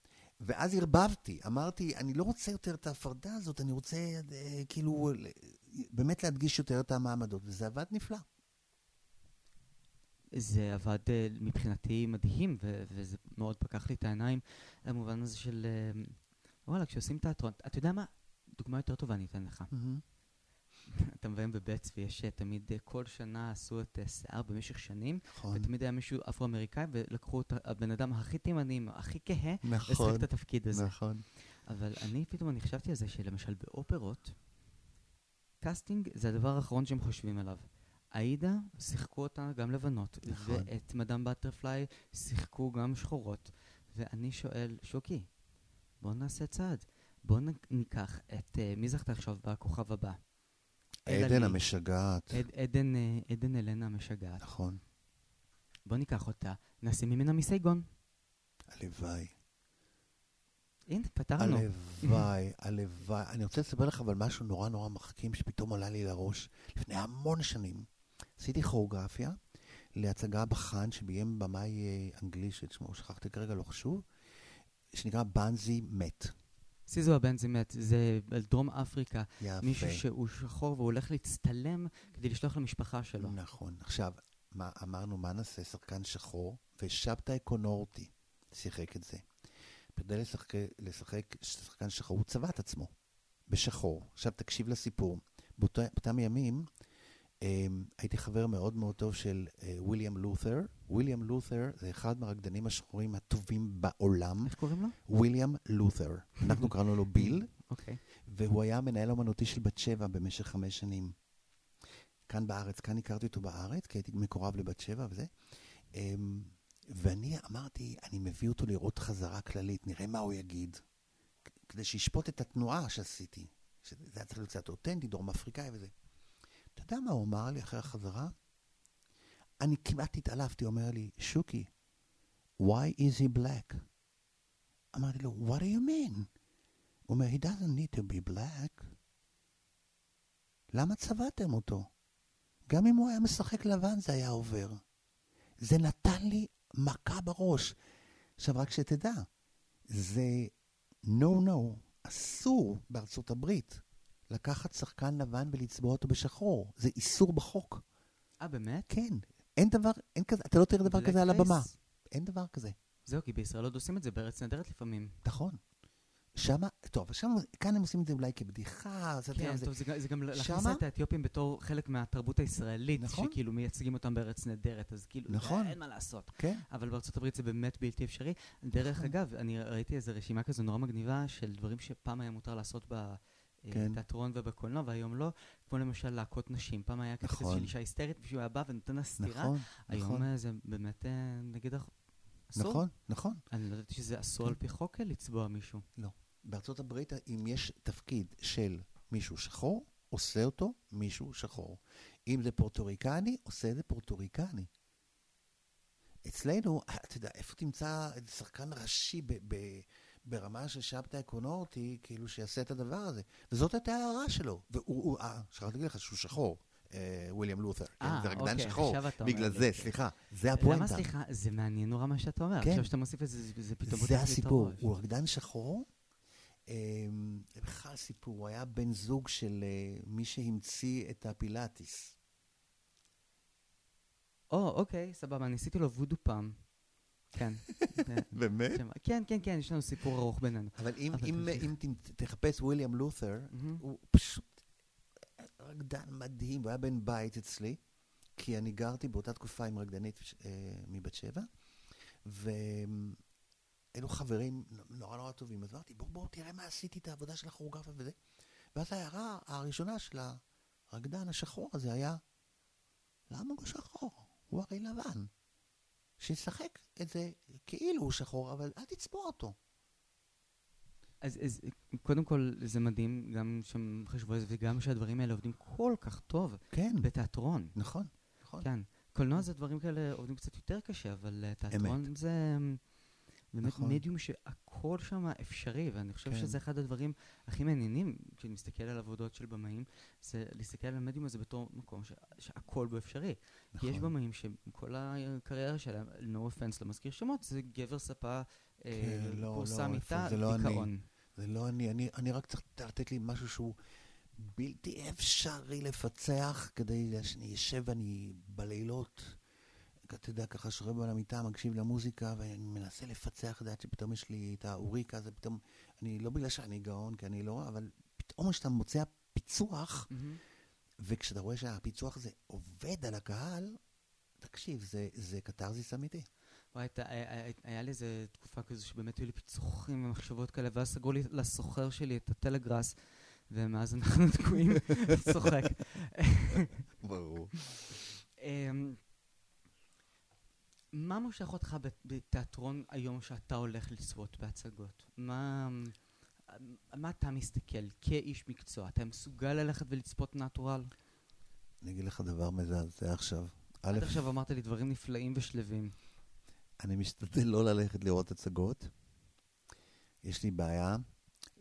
ואז ערבבתי, אמרתי, אני לא רוצה יותר את ההפרדה הזאת, אני רוצה אה, כאילו באמת להדגיש יותר את המעמדות, וזה עבד נפלא. זה עבד אה, מבחינתי מדהים, ו- וזה מאוד פקח לי את העיניים במובן הזה של, אה, וואלה, כשעושים תיאטרון, אתה יודע מה? דוגמה יותר טובה אני אתן לך. Mm-hmm. אתה מביים בבץ ויש אה, תמיד, אה, כל שנה עשו את אה, שיער במשך שנים. נכון. ותמיד היה מישהו אפרו-אמריקאי, ולקחו את הבן אדם הכי תימני, הכי כהה, נכון, לשחק את התפקיד הזה. נכון. אבל אני, פתאום אני חשבתי על זה שלמשל באופרות, casting זה הדבר האחרון שהם חושבים עליו. עאידה, שיחקו אותה גם לבנות. נכון. ואת מדאם בטרפליי שיחקו גם שחורות. ואני שואל, שוקי, בוא נעשה צעד. בוא ניקח את... אה, מי זכתה עכשיו בכוכב הבא? עדן. המשגעת. עד, עדן, אה, עדן אלנה המשגעת. נכון. בוא ניקח אותה, נשים ממנה מסייגון. הלוואי. הנה, פתרנו. הלוואי, הלוואי. אני רוצה לספר לך אבל משהו נורא נורא מחכים שפתאום עלה לי לראש. לפני המון שנים עשיתי כוריאוגרפיה להצגה בחאן שביים במאי אה, אנגלי שאת שמו שכחתי כרגע, לא חשוב, שנקרא בנזי מת. סיזו הבנזימט, זה דרום אפריקה. יפה. מישהו שהוא שחור והוא הולך להצטלם כדי לשלוח למשפחה שלו. נכון. עכשיו, מה, אמרנו, מה נעשה? שחקן שחור, ושבתאי קונורטי שיחק את זה. כדי לשחק, לשחק שחקן שחור, הוא צבע את עצמו בשחור. עכשיו תקשיב לסיפור. באותם ימים הייתי חבר מאוד מאוד טוב של אה, ויליאם לות'ר. ויליאם לות'ר זה אחד מהרקדנים השחורים הטובים בעולם. איך קוראים לו? ויליאם לות'ר. אנחנו קראנו לו ביל. אוקיי. והוא היה המנהל האומנותי של בת שבע במשך חמש שנים. כאן בארץ, כאן הכרתי אותו בארץ, כי הייתי מקורב לבת שבע וזה. אמ, ואני אמרתי, אני מביא אותו לראות חזרה כללית, נראה מה הוא יגיד, כדי שישפוט את התנועה שעשיתי. שזה היה צריך להיות קצת אותנטי, דרום אפריקאי וזה. אתה יודע מה הוא אמר לי אחרי החזרה? אני כמעט התעלפתי, אומר לי, שוקי, why is he black? אמרתי לו, what do you mean? הוא אומר, he doesn't need to be black. למה צבעתם אותו? גם אם הוא היה משחק לבן זה היה עובר. זה נתן לי מכה בראש. עכשיו, רק שתדע, זה no-no, אסור בארצות הברית לקחת שחקן לבן ולצבוע אותו בשחור. זה איסור בחוק. אה, באמת? כן, אין דבר, אין כזה, אתה לא תראה דבר כזה על? הבמה. אין דבר כזה. זהו, כי בישראל עוד עושים את זה בארץ נהדרת לפעמים. נכון. שמה, טוב, שמה, כאן הם עושים את זה אולי כבדיחה, זה, כן, זה, טוב, זה גם- זה גם להכניס? את האתיופים בתור חלק מהתרבות הישראלית, נכון. שכאילו מייצגים אותם בארץ נהדרת, אז כאילו, נכון. אין מה לעשות. כן, אבל בארצות הברית זה באמת בלתי אפשרי. דרך נכון. אגב, אני ראיתי איזו רשימה כזו נורא מגניבה של דברים שפעם היה מותר לעשות כן. בתיאטרון ובקולנוע, והיום לא, כמו למשל להכות נשים. פעם היה כזה נכון. של אישה היסטרית, מישהו היה בא ונותן לה סטירה. נכון, היום נכון, אה, זה באמת, אה, נגיד, אסור. נכון, נכון. אני לא ידעתי שזה אסור כן. על פי חוק אה, לצבוע מישהו. בארצות הברית, אם יש תפקיד של מישהו שחור, עושה אותו מישהו שחור. אם זה פורטוריקני, עושה את זה פורטוריקני. אצלנו, אתה יודע, איפה תמצא שחקן ראשי ב- ב- ברמה של שבתאי קונורטי, כאילו שיעשה את הדבר הזה? וזאת הייתה ההערה שלו. והוא, הוא- אה, שכחתי להגיד לך שהוא שחור, אה, וויליאם לות'ר. כן, אה, זה רקדן אוקיי, שחור. בגלל זה, כן. סליחה, זה למה הפואנטה. סליחה? זה מעניין נורא מה שאתה אומר. כן. עכשיו שאתה מוסיף את זה, זה- פתאום זה הסיפור. הוא רקדן שחור. אמ, זה בכלל סיפור, הוא היה בן זוג של אה, מי שהמציא את הפילאטיס. או, אוקיי, סבבה, אני עשיתי לו וודו פעם. כן. באמת? כן, כן, כן, יש לנו סיפור ארוך בינינו. אבל אם, תחפש וויליאם לות'ר. הוא פשוט רקדן מדהים, הוא היה בן בית אצלי, כי אני גרתי באותה תקופה עם רקדנית אה, מבת שבע, והיינו חברים נורא נורא טובים. אז אמרתי, בוא, בוא, תראה מה עשיתי את העבודה של הכוריאוגרפיה וזה. ואז ההערה הראשונה של הרקדן השחור הזה היה, למה הוא שחור? הוא הרי לבן. שישחק את זה כאילו הוא שחור, אבל אל תצבוע אותו. אז, אז קודם כל, זה מדהים, גם שהם חשבו על זה, וגם שהדברים האלה עובדים כל כך טוב כן, בתיאטרון. נכון, נכון. כן. קולנוע זה דברים כאלה עובדים קצת יותר קשה, אבל אה, תיאטרון זה אמ, באמת נכון. מדיום שהכל שם אפשרי, ואני חושב כן. שזה אחד הדברים הכי מעניינים, כשאני מסתכל על עבודות של במאים, זה להסתכל על המדיום הזה בתור מקום ש- שהכל בו אפשרי. כי יש נכון. במאים שכל הקריירה שלהם, no offense לא מזכיר שמות, זה גבר ספה, אה, כן, לא, פורסם לא, מיטה, זה לא אני. דיכאון. זה לא אני, אני, אני רק צריך לתת לי משהו שהוא בלתי אפשרי לפצח כדי שאני אשב ואני בלילות, אתה יודע, ככה שוכב על המיטה, מקשיב למוזיקה ואני מנסה לפצח את זה עד שפתאום יש לי את האוריקה, זה פתאום, אני לא בגלל שאני גאון, כי אני לא, אבל פתאום כשאתה מוצא פיצוח, מהמם. וכשאתה רואה שהפיצוח הזה עובד על הקהל, תקשיב, זה, זה קתרזיס אמיתי. וואי, היה היה- היה לי איזה תקופה כזו שבאמת היו לי פיצוחים ומחשבות כאלה, ואז סגרו לי לסוחר שלי את הטלגראס, ומאז אנחנו תקועים, צוחק. ברור. מה מושך אותך בתיאטרון היום שאתה הולך לצפות בהצגות? מה, מה אתה מסתכל כאיש מקצוע? אתה מסוגל ללכת ולצפות נטורל? אני אגיד לך דבר מזעזע עכשיו. עד עכשיו אמרת לי דברים נפלאים ושלווים. אני משתדל לא ללכת לראות הצגות. יש לי בעיה,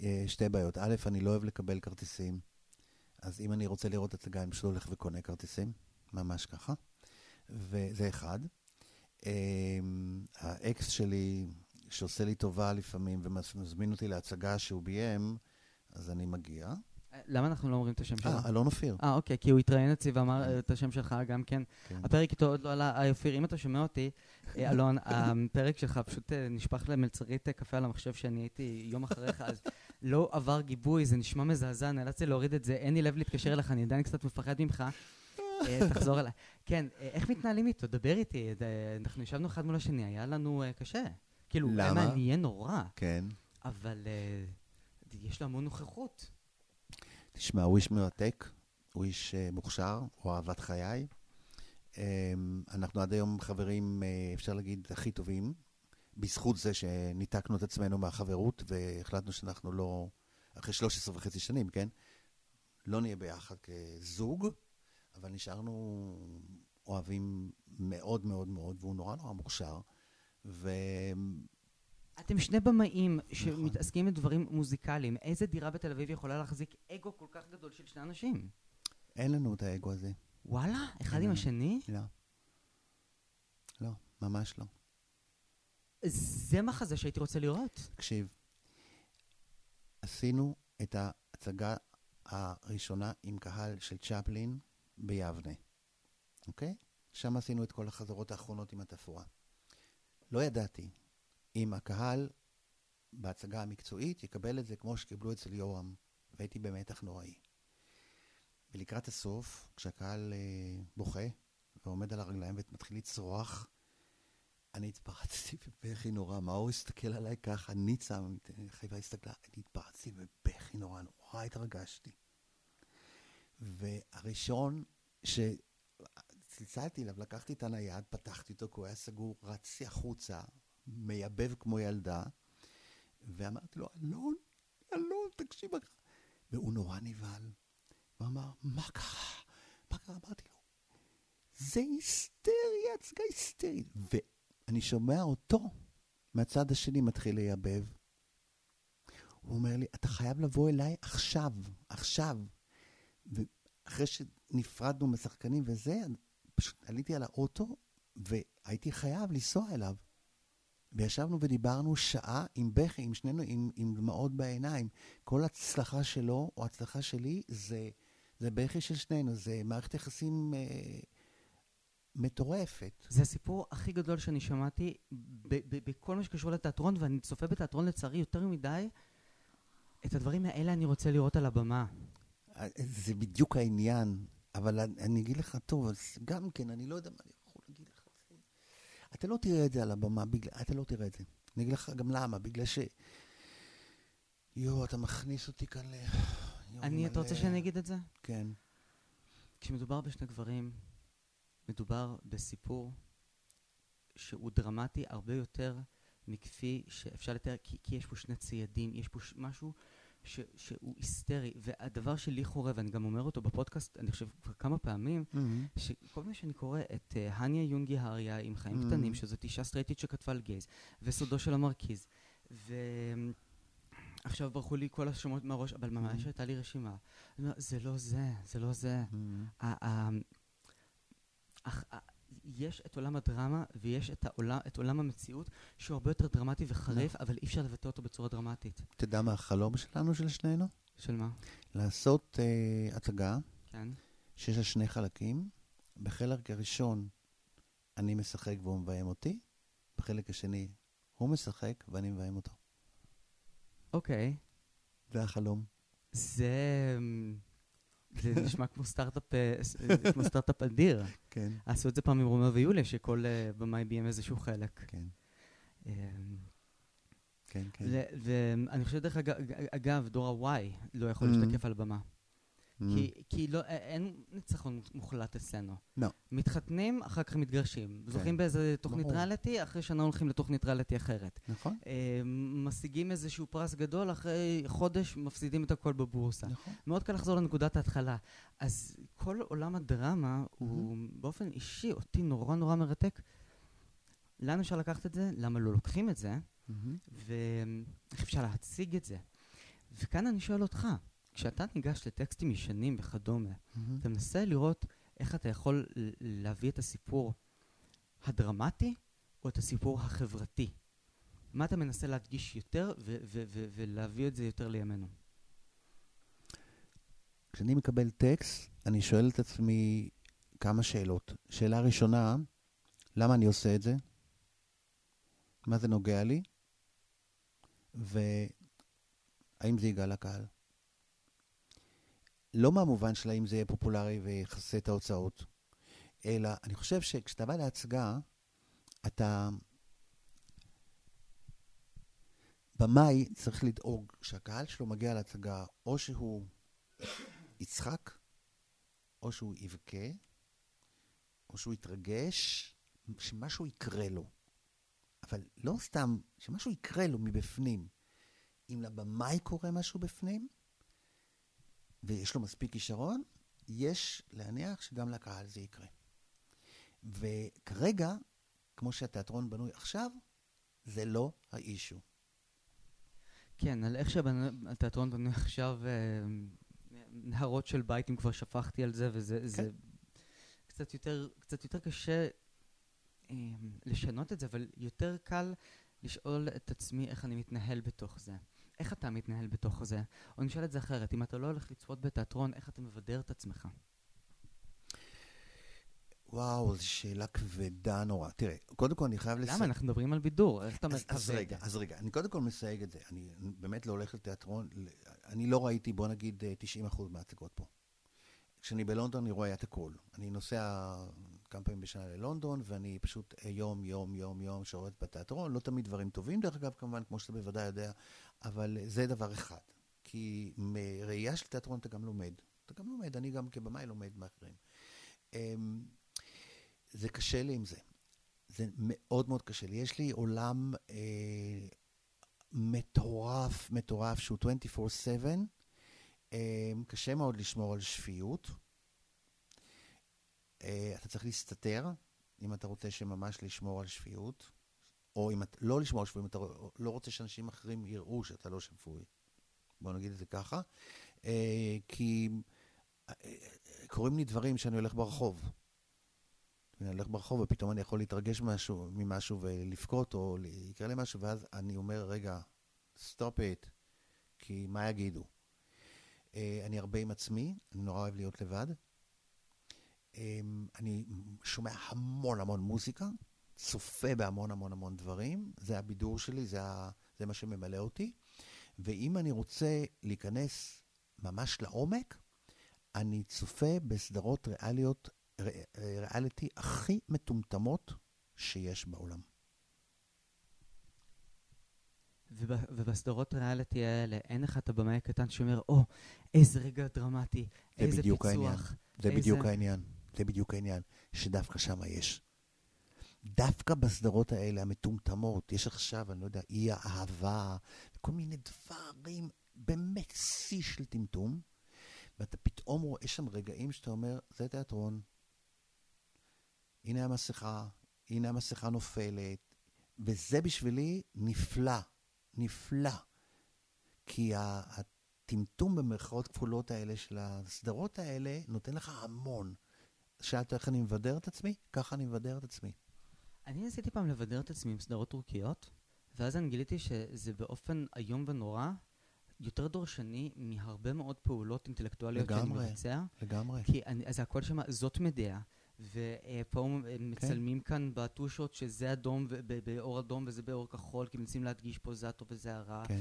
אה, שתי בעיות. א', אני לא אוהב לקבל כרטיסים. אז אם אני רוצה לראות הצגה, אני פשוט הולך וקונה כרטיסים. ממש ככה. וזה אחד. אמ, האקס שלי, שעושה לי טובה לפעמים ומזמין אותי להצגה שהוא ביים, אז אני מגיע. למה אנחנו לא אומרים את השם שלו? אה, אלון אופיר. אה, אוקיי, כי הוא התראיין אצלי ואמר כן. את השם שלך גם כן. כן. הפרק איתו עוד לא עלה, אה, אופיר, אם אתה שומע אותי, אה, אלון, הפרק שלך פשוט נשפך למלצרית קפה על המחשב שאני הייתי יום אחריך, אז לא עבר גיבוי, זה נשמע מזעזע, נאלצתי להוריד את זה, אין לי לב להתקשר אליך, אני עדיין קצת מפחד ממך. תחזור אליי. כן, איך מתנהלים איתו? דבר איתי. אנחנו ישבנו אחד מול השני, היה לנו קשה. כאילו, למה? אני אהיה נורא. כן. אבל יש לו המון נוכחות. תשמע, הוא איש מרתק, הוא איש מוכשר, הוא אהבת חיי. Um, אנחנו עד היום חברים, אפשר להגיד, הכי טובים, בזכות זה שניתקנו את עצמנו מהחברות והחלטנו שאנחנו לא, אחרי 13 וחצי שנים, כן? לא נהיה ביחד כזוג, אבל נשארנו אוהבים מאוד מאוד מאוד, והוא נורא נורא מוכשר. ו... אתם שני במאים שמתעסקים עם דברים מוזיקליים. איזה דירה בתל אביב יכולה להחזיק אגו כל כך גדול של שני אנשים? אין לנו את האגו הזה. וואלה? אחד עם השני? לא. לא, ממש לא. זה מחזה שהייתי רוצה לראות. תקשיב, עשינו את ההצגה הראשונה עם קהל של צ'פלין ביבנה, אוקיי? שם עשינו את כל החזרות האחרונות עם התפאורה. לא ידעתי אם הקהל בהצגה המקצועית יקבל את זה כמו שקיבלו אצל יורם, והייתי במתח נוראי. ולקראת הסוף, כשהקהל אה, בוכה ועומד על הרגליים ומתחיל לצרוח, אני התפרצתי בבכי נורא. מאור הסתכל עליי ככה, ניצה, חיבה הסתכלה, אני התפרצתי בבכי נורא, נורא התרגשתי. והראשון שצלצלתי אליו, לקחתי את הנייד, פתחתי אותו, כי הוא היה סגור, רצתי החוצה, מייבב כמו ילדה, ואמרתי לו, אלון, אלון, תקשיב. והוא נורא נבהל. הוא אמר, מה קרה? מה קרה? אמרתי לו, זה היסטריה, הצגה היסטרית. ואני שומע אותו מהצד השני מתחיל לייבב. הוא אומר לי, אתה חייב לבוא אליי עכשיו, עכשיו. ואחרי שנפרדנו משחקנים וזה, פשוט עליתי על האוטו והייתי חייב לנסוע אליו. וישבנו ודיברנו שעה עם בכי, עם שנינו, עם, עם דמעות בעיניים. כל הצלחה שלו או הצלחה שלי זה, זה בכי של שנינו, זה מערכת יחסים אה, מטורפת. זה הסיפור הכי גדול שאני שמעתי בכל מה שקשור לתיאטרון, ואני צופה בתיאטרון לצערי יותר מדי. את הדברים האלה אני רוצה לראות על הבמה. זה בדיוק העניין, אבל אני, אני אגיד לך, טוב, אז גם כן, אני לא יודע מה אני יכול להגיד לך. אתה לא תראה את זה על הבמה, בגלל, אתה לא תראה את זה. אני אגיד לך גם למה, בגלל ש... יואו, אתה מכניס אותי כאן ל... אני, אתה רוצה שאני אגיד את זה? כן. כשמדובר בשני גברים, מדובר בסיפור שהוא דרמטי הרבה יותר מכפי שאפשר לתאר, כי, כי יש פה שני ציידים, יש פה ש- משהו ש, שהוא היסטרי, והדבר שלי חורה, ואני גם אומר אותו בפודקאסט, אני חושב כבר כמה פעמים, mm-hmm. שכל פעם שאני קורא את uh, הניה יונגי הריה עם חיים mm-hmm. קטנים, שזאת אישה סטרייטית שכתבה על גייז, וסודו של המרכיז, ועכשיו ברחו לי כל השמות מהראש, אבל ממש mm-hmm. הייתה לי רשימה. אומר, זה לא זה, זה לא זה. Mm-hmm. יש את עולם הדרמה ויש את, העולם, את עולם המציאות שהוא הרבה יותר דרמטי וחריף, אבל אי אפשר לבטא אותו בצורה דרמטית. אתה יודע מה החלום שלנו, של שנינו? של מה? לעשות uh, הצגה כן. שיש לה שני חלקים. בחלק הראשון אני משחק והוא מביים אותי, בחלק השני הוא משחק ואני מביים אותו. אוקיי. זה החלום. זה... זה נשמע כמו סטארט-אפ, אה, אה, כמו סטארט-אפ אדיר. כן. עשו את זה פעם עם רומא ויוליה, שכל אה, במאי ביים איזשהו חלק. כן. אמ, כן, כן. ואני חושב, דרך אגב, דור ה-Y לא יכול mm-hmm. להשתקף על במה. Mm. כי, כי לא, אין ניצחון מוחלט אצלנו. לא. מתחתנים, אחר כך מתגרשים. כן. זוכים באיזה תוכנית ברור. ריאליטי, אחרי שנה הולכים לתוכנית ריאליטי אחרת. נכון. אה, משיגים איזשהו פרס גדול, אחרי חודש מפסידים את הכל בבורסה. נכון. מאוד קל לחזור לנקודת ההתחלה. אז כל עולם הדרמה mm-hmm. הוא באופן אישי, אותי נורא נורא מרתק. לאן אפשר לקחת את זה? למה לא לוקחים את זה? Mm-hmm. ואיך אפשר להציג את זה? וכאן אני שואל אותך, כשאתה ניגש לטקסטים ישנים וכדומה, mm-hmm. אתה מנסה לראות איך אתה יכול להביא את הסיפור הדרמטי או את הסיפור החברתי. מה אתה מנסה להדגיש יותר ולהביא את זה יותר לימינו? כשאני מקבל טקסט, אני שואל את עצמי כמה שאלות. שאלה ראשונה, למה אני עושה את זה? מה זה נוגע לי? והאם זה יגע לקהל? לא מהמובן של האם זה יהיה פופולרי ויכסה את ההוצאות, אלא אני חושב שכשאתה בא להצגה, אתה... במאי צריך לדאוג שהקהל שלו מגיע להצגה, או שהוא יצחק, או שהוא יבכה, או שהוא יתרגש, שמשהו יקרה לו. אבל לא סתם, שמשהו יקרה לו מבפנים. אם לבמאי קורה משהו בפנים, ויש לו מספיק כישרון, יש להניח שגם לקהל זה יקרה. וכרגע, כמו שהתיאטרון בנוי עכשיו, זה לא האישו. כן, על איך שהתיאטרון בנוי עכשיו, אה, נהרות של בית, אם כבר שפכתי על זה, וזה כן. זה קצת, יותר, קצת יותר קשה אה, לשנות את זה, אבל יותר קל לשאול את עצמי איך אני מתנהל בתוך זה. איך אתה מתנהל בתוך זה? או נשאל את זה אחרת, אם אתה לא הולך לצפות בתיאטרון, איך אתה מבדר את עצמך? וואו, זו שאלה כבדה נורא. תראה, קודם כל אני חייב לסייג... למה? אנחנו מדברים על בידור, איך אתה מסייג? אז רגע, אז רגע, אני קודם כל מסייג את זה. אני באמת לא הולך לתיאטרון, אני לא ראיתי, בוא נגיד, 90% מההצגות פה. כשאני בלונדון אני רואה את הכל. אני נוסע כמה פעמים בשנה ללונדון, ואני פשוט יום, יום, יום, יום שורט בתיאטרון. לא תמיד דברים טובים, דרך אגב, כמובן, כמו שאתה בוודאי יודע, אבל זה דבר אחד. כי מראייה של תיאטרון אתה גם לומד. אתה גם לומד, אני גם כבמאי לומד מאחרים. אמ, זה קשה לי עם זה. זה מאוד מאוד קשה לי. יש לי עולם אה, מטורף, מטורף, שהוא 24/7. אה, קשה מאוד לשמור על שפיות. אה, אתה צריך להסתתר, אם אתה רוצה שממש לשמור על שפיות. או אם אתה לא לשמור שפוי, אם אתה לא רוצה שאנשים אחרים יראו שאתה לא שפוי. בוא נגיד את זה ככה. אה, כי אה, קורים לי דברים שאני הולך ברחוב. אני הולך ברחוב ופתאום אני יכול להתרגש משהו, ממשהו ולבכות, או יקרה לי משהו, ואז אני אומר, רגע, stop it, כי מה יגידו? אה, אני הרבה עם עצמי, אני נורא אוהב להיות לבד. אני שומע המון המון מוזיקה. צופה בהמון המון המון דברים, זה הבידור שלי, זה, ה, זה מה שממלא אותי. ואם אני רוצה להיכנס ממש לעומק, אני צופה בסדרות ריאליות, ריאליטי הכי מטומטמות שיש בעולם. ובסדרות ריאליטי האלה, אין לך את הבמאי הקטן שאומר, או, oh, איזה רגע דרמטי, איזה פיצוח. העניין. זה איזה... בדיוק העניין. זה בדיוק העניין, שדווקא שם יש. דווקא בסדרות האלה, המטומטמות, יש עכשיו, אני לא יודע, אי האהבה, כל מיני דברים, באמת שיא של טמטום, ואתה פתאום רואה שם רגעים שאתה אומר, זה תיאטרון. הנה המסכה, הנה המסכה נופלת, וזה בשבילי נפלא, נפלא. כי הטמטום במרכאות כפולות האלה של הסדרות האלה נותן לך המון. שאלת איך אני מבדר את עצמי? ככה אני מבדר את עצמי. אני ניסיתי פעם לבדר את עצמי עם סדרות טורקיות, ואז אני גיליתי שזה באופן איום ונורא יותר דורשני מהרבה מאוד פעולות אינטלקטואליות לגמרי, שאני מבצע. לגמרי. כי אני, אז הכל שם, זאת מדעה. ופה הם כן. מצלמים כאן בטושות שזה אדום באור אדום וזה באור כחול, כי מנסים להדגיש פה זה הטוב וזה הרע. כן.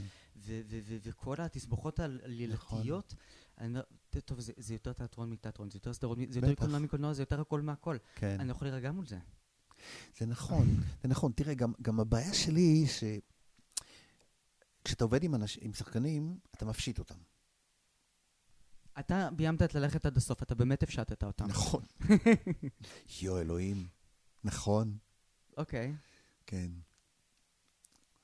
וכל התסבוכות הלילתיות, נכון. אני אומר, טוב, זה, זה יותר תיאטרון מתיאטרון, זה יותר סדרות, זה יותר קולנוע מקולנוע, זה יותר הכל מהכל. כן. אני יכול להירגע מול זה. זה נכון, זה נכון. תראה, גם, גם הבעיה שלי היא ש... כשאתה עובד עם, אנש, עם שחקנים, אתה מפשיט אותם. אתה ביימת את ללכת עד הסוף, אתה באמת הפשטת אותם. נכון. יו, אלוהים. נכון. אוקיי. כן.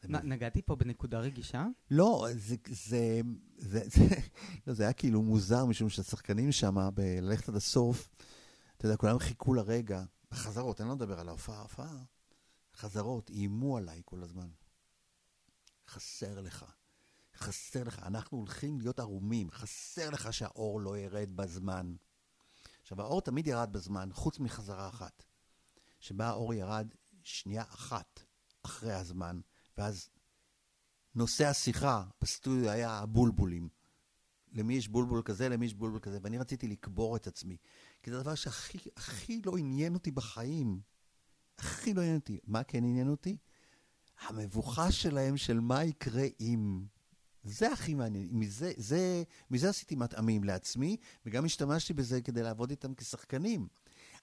מה, נגעתי פה בנקודה רגישה? לא, זה, זה, זה, זה, לא, זה היה כאילו מוזר, משום שהשחקנים שם, בללכת עד הסוף, אתה יודע, כולם חיכו לרגע, בחזרות, אני לא מדבר על ההופעה, ההופעה, חזרות, איימו עליי כל הזמן. חסר לך, חסר לך, אנחנו הולכים להיות ערומים, חסר לך שהאור לא ירד בזמן. עכשיו, האור תמיד ירד בזמן, חוץ מחזרה אחת, שבה האור ירד שנייה אחת אחרי הזמן, ואז נושא השיחה בסטודיו היה הבולבולים. למי יש בולבול כזה, למי יש בולבול כזה, ואני רציתי לקבור את עצמי. כי זה הדבר שהכי הכי לא עניין אותי בחיים. הכי לא עניין אותי. מה כן עניין אותי? המבוכה שלהם של מה יקרה אם. זה הכי מעניין. מזה, זה, מזה עשיתי מטעמים לעצמי, וגם השתמשתי בזה כדי לעבוד איתם כשחקנים.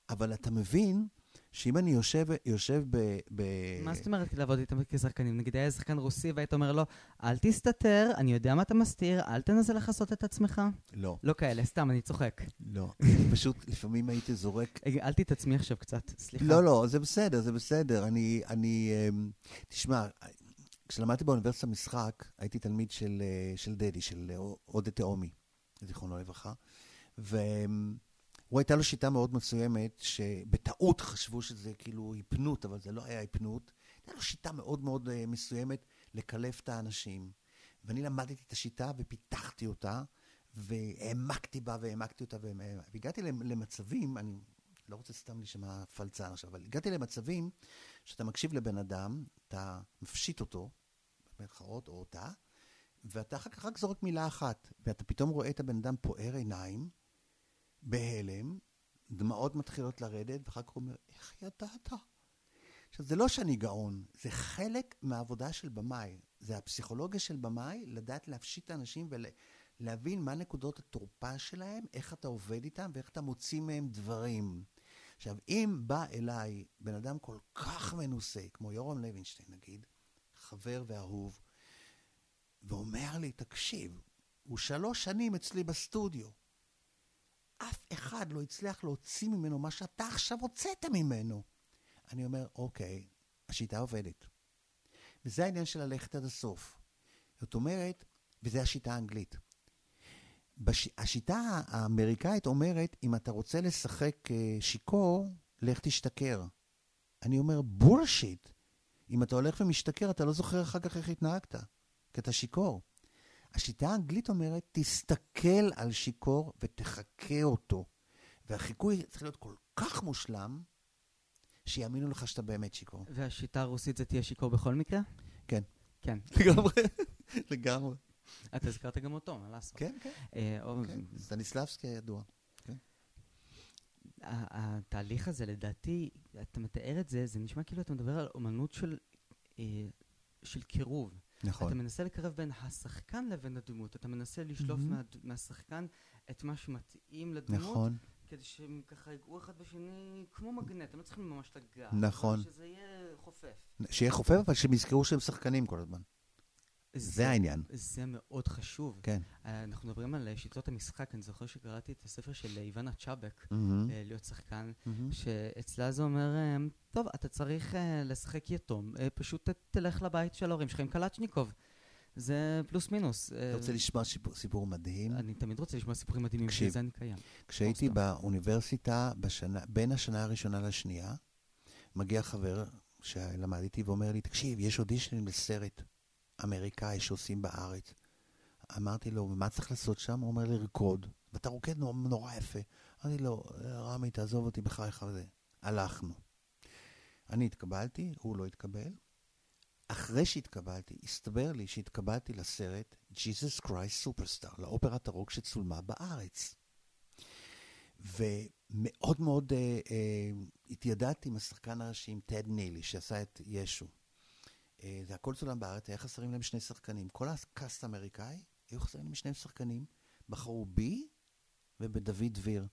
אבל אתה מבין שאם אני יושב, יושב ב... ב... מה זאת אומרת לעבוד איתם כשחקנים? נגיד היה שחקן רוסי והיית אומר לו, אל תסתתר, אני יודע מה אתה מסתיר, אל תנסה לכסות את עצמך. לא, לא כאלה, סתם, אני צוחק. לא. פשוט לפעמים הייתי זורק אל תתעצמי עכשיו קצת, סליחה. לא, לא, זה בסדר, זה בסדר. אני, אני, אמ, תשמע, כשלמדתי באוניברסיטה משחק, הייתי תלמיד של, אה, של דדי, של אה, עודד תהומי, זיכרונו לברכה, והוא הייתה לו שיטה מאוד מסוימת, שבטעות חשבו שזה כאילו היפנות, אבל זה לא היה היפנות. הייתה לו שיטה מאוד מאוד אה, מסוימת לקלף את האנשים. ואני למדתי את השיטה ופיתחתי אותה, והעמקתי בה והעמקתי אותה, והגעתי למצבים, אני לא רוצה סתם להישמע פלצן עכשיו, אבל הגעתי למצבים שאתה מקשיב לבן אדם, אתה מפשיט אותו, במרכאות, או אותה, ואתה אחר כך רק זורק מילה אחת, ואתה פתאום רואה את הבן אדם פוער עיניים, בהלם, דמעות מתחילות לרדת, ואחר כך הוא אומר, איך ידעת? עכשיו, זה לא שאני גאון, זה חלק מהעבודה של במאי. זה הפסיכולוגיה של במאי, לדעת להפשיט את האנשים ולהבין מה נקודות התורפה שלהם, איך אתה עובד איתם ואיך אתה מוציא מהם דברים. עכשיו, אם בא אליי בן אדם כל כך מנוסה, כמו יורם לוינשטיין נגיד, חבר ואהוב, ואומר לי, תקשיב, הוא שלוש שנים אצלי בסטודיו. אף אחד לא הצליח להוציא ממנו מה שאתה עכשיו הוצאת ממנו. אני אומר, אוקיי, השיטה עובדת. וזה העניין של ללכת עד הסוף. זאת אומרת, וזה השיטה האנגלית. בש... השיטה האמריקאית אומרת, אם אתה רוצה לשחק אה, שיכור, לך תשתכר. אני אומר, בולשיט. אם אתה הולך ומשתכר, אתה לא זוכר אחר כך איך התנהגת, כי אתה שיכור. השיטה האנגלית אומרת, תסתכל על שיכור ותחקה אותו. והחיקוי צריך להיות כל כך מושלם, שיאמינו לך שאתה באמת שיכור. והשיטה הרוסית זה תהיה שיכור בכל מקרה? כן. כן. לגמרי, לגמרי. אתה הזכרת גם אותו, מה לעשות? כן, כן. אה, או- כן. סטניסלבסקי הידוע. התהליך הזה, לדעתי, אתה מתאר את זה, זה נשמע כאילו אתה מדבר על אומנות של, אה, של קירוב. אתה נכון. מנסה לקרב בין השחקן לבין הדמות, אתה מנסה לשלוף מהמם. מה, מהשחקן את מה שמתאים לדמות, נכון. כדי שהם ככה יגעו אחד בשני כמו מגנט, הם לא צריכים ממש לגעת. נכון. שזה יהיה חופף. שיהיה חופף, אבל שהם יזכרו שהם שחקנים כל הזמן. זה העניין. זה מאוד חשוב. כן. אה, אנחנו מדברים על אה, שיטות המשחק, אני זוכר שקראתי את הספר של אה, איוונה צ'אבק. אה, להיות שחקן, מהמם. שאצלה זה אומר, טוב, אתה צריך לשחק יתום, פשוט תלך לבית של ההורים שלך עם קלצ'ניקוב. זה פלוס מינוס. אתה רוצה לשמוע סיפור- סיפור מדהים? אני תמיד רוצה לשמוע סיפורים מדהימים. בשביל זה אני קיים. כשהייתי. באוניברסיטה, בשנה, בין השנה הראשונה לשנייה, מגיע חבר שלמד איתי ואומר לי, תקשיב, יש אודישנים לסרט אמריקאי שעושים בארץ. אמרתי לו, מה צריך לעשות שם? הוא אומר לי, לרקוד. ואתה רוקד נורא, נורא יפה. אמרתי לו, רמי, תעזוב אותי בחייך וזה. הלכנו. אני התקבלתי, הוא לא התקבל. אחרי שהתקבלתי, הסתבר לי שהתקבלתי לסרט Jesus Christ Superstar, לאופרת הרוק שצולמה בארץ. ומאוד מאוד אה, אה, התיידדתי עם השחקן הראשי, עם טד נילי, שעשה את ישו. אה, זה הכל צולם בארץ, היה חסרים להם שני שחקנים. כל הקאסט האמריקאי, היו חסרים להם שני שחקנים. בחרו בי ובדוד דביר.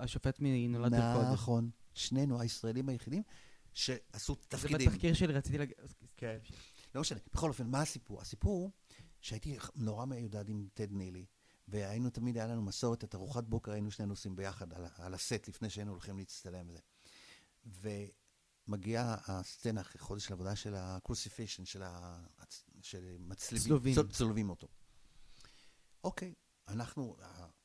השופט מנולד לרקוד. נכון. שנינו הישראלים היחידים שעשו זה תפקידים. בתחקיר שלי, רציתי להגיד... כן. לא משנה. בכל אופן, מה הסיפור? הסיפור שהייתי נורא מיודד עם טד נילי, והיינו, תמיד היה לנו מסורת, את ארוחת בוקר היינו שנינו עושים ביחד על, על הסט, לפני שהיינו הולכים להצטלם וזה. ומגיעה הסצנה אחרי חודש של עבודה של הקרוסיפישן, של, ה... של צלובים. אותו. אוקיי, אנחנו,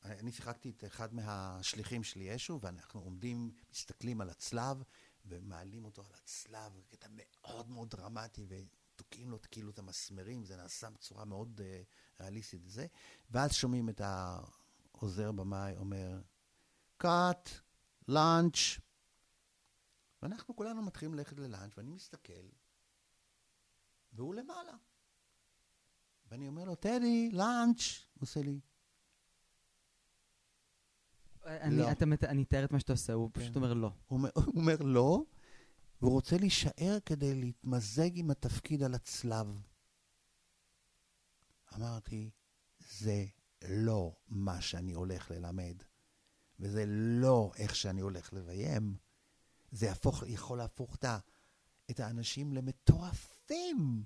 אני שיחקתי את אחד מהשליחים שלי, ישו, ואנחנו עומדים, מסתכלים על הצלב, ומעלים אותו על הצלב, קטע מאוד מאוד דרמטי, ותוקעים לו כאילו את המסמרים, זה נעשה בצורה מאוד uh, ריאליסטית וזה, ואז שומעים את העוזר במאי אומר, cut, lunch. ואנחנו כולנו מתחילים ללכת ללאנץ', ואני מסתכל, והוא למעלה. ואני אומר לו, טדי, לאנץ'. הוא עושה לי, אני, לא. אתה, מת- אני אתאר את מה שאתה עושה, הוא כן. פשוט אומר לא. הוא אומר, הוא אומר לא, והוא רוצה להישאר כדי להתמזג עם התפקיד על הצלב. אמרתי, זה לא מה שאני הולך ללמד, וזה לא איך שאני הולך לביים. זה יהפוך, יכול להפוך את, האנשים למטורפים.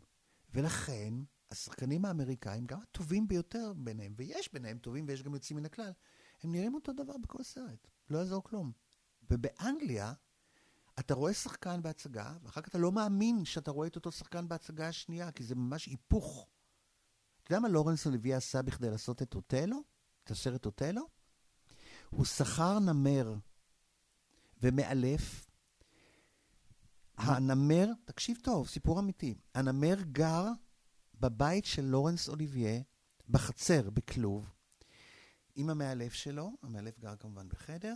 ולכן, השחקנים האמריקאים, גם הטובים ביותר ביניהם, ויש ביניהם טובים ויש גם יוצאים מן הכלל, הם נראים אותו דבר בכל סרט. לא יעזור כלום. ובאנגליה, אתה רואה שחקן בהצגה, ואחר כך אתה לא מאמין שאתה רואה את אותו שחקן בהצגה השנייה, כי זה ממש היפוך. אתה יודע מה לורנס אוליביה עשה בכדי לעשות את אוטלו? את הסרט אוטלו? הוא שכר נמר ומאלף. הנמר, תקשיב טוב, סיפור אמיתי. הנמר גר בבית של לורנס אוליביה, בחצר, בכלוב, עם המאלף שלו, המאלף גר כמובן בחדר,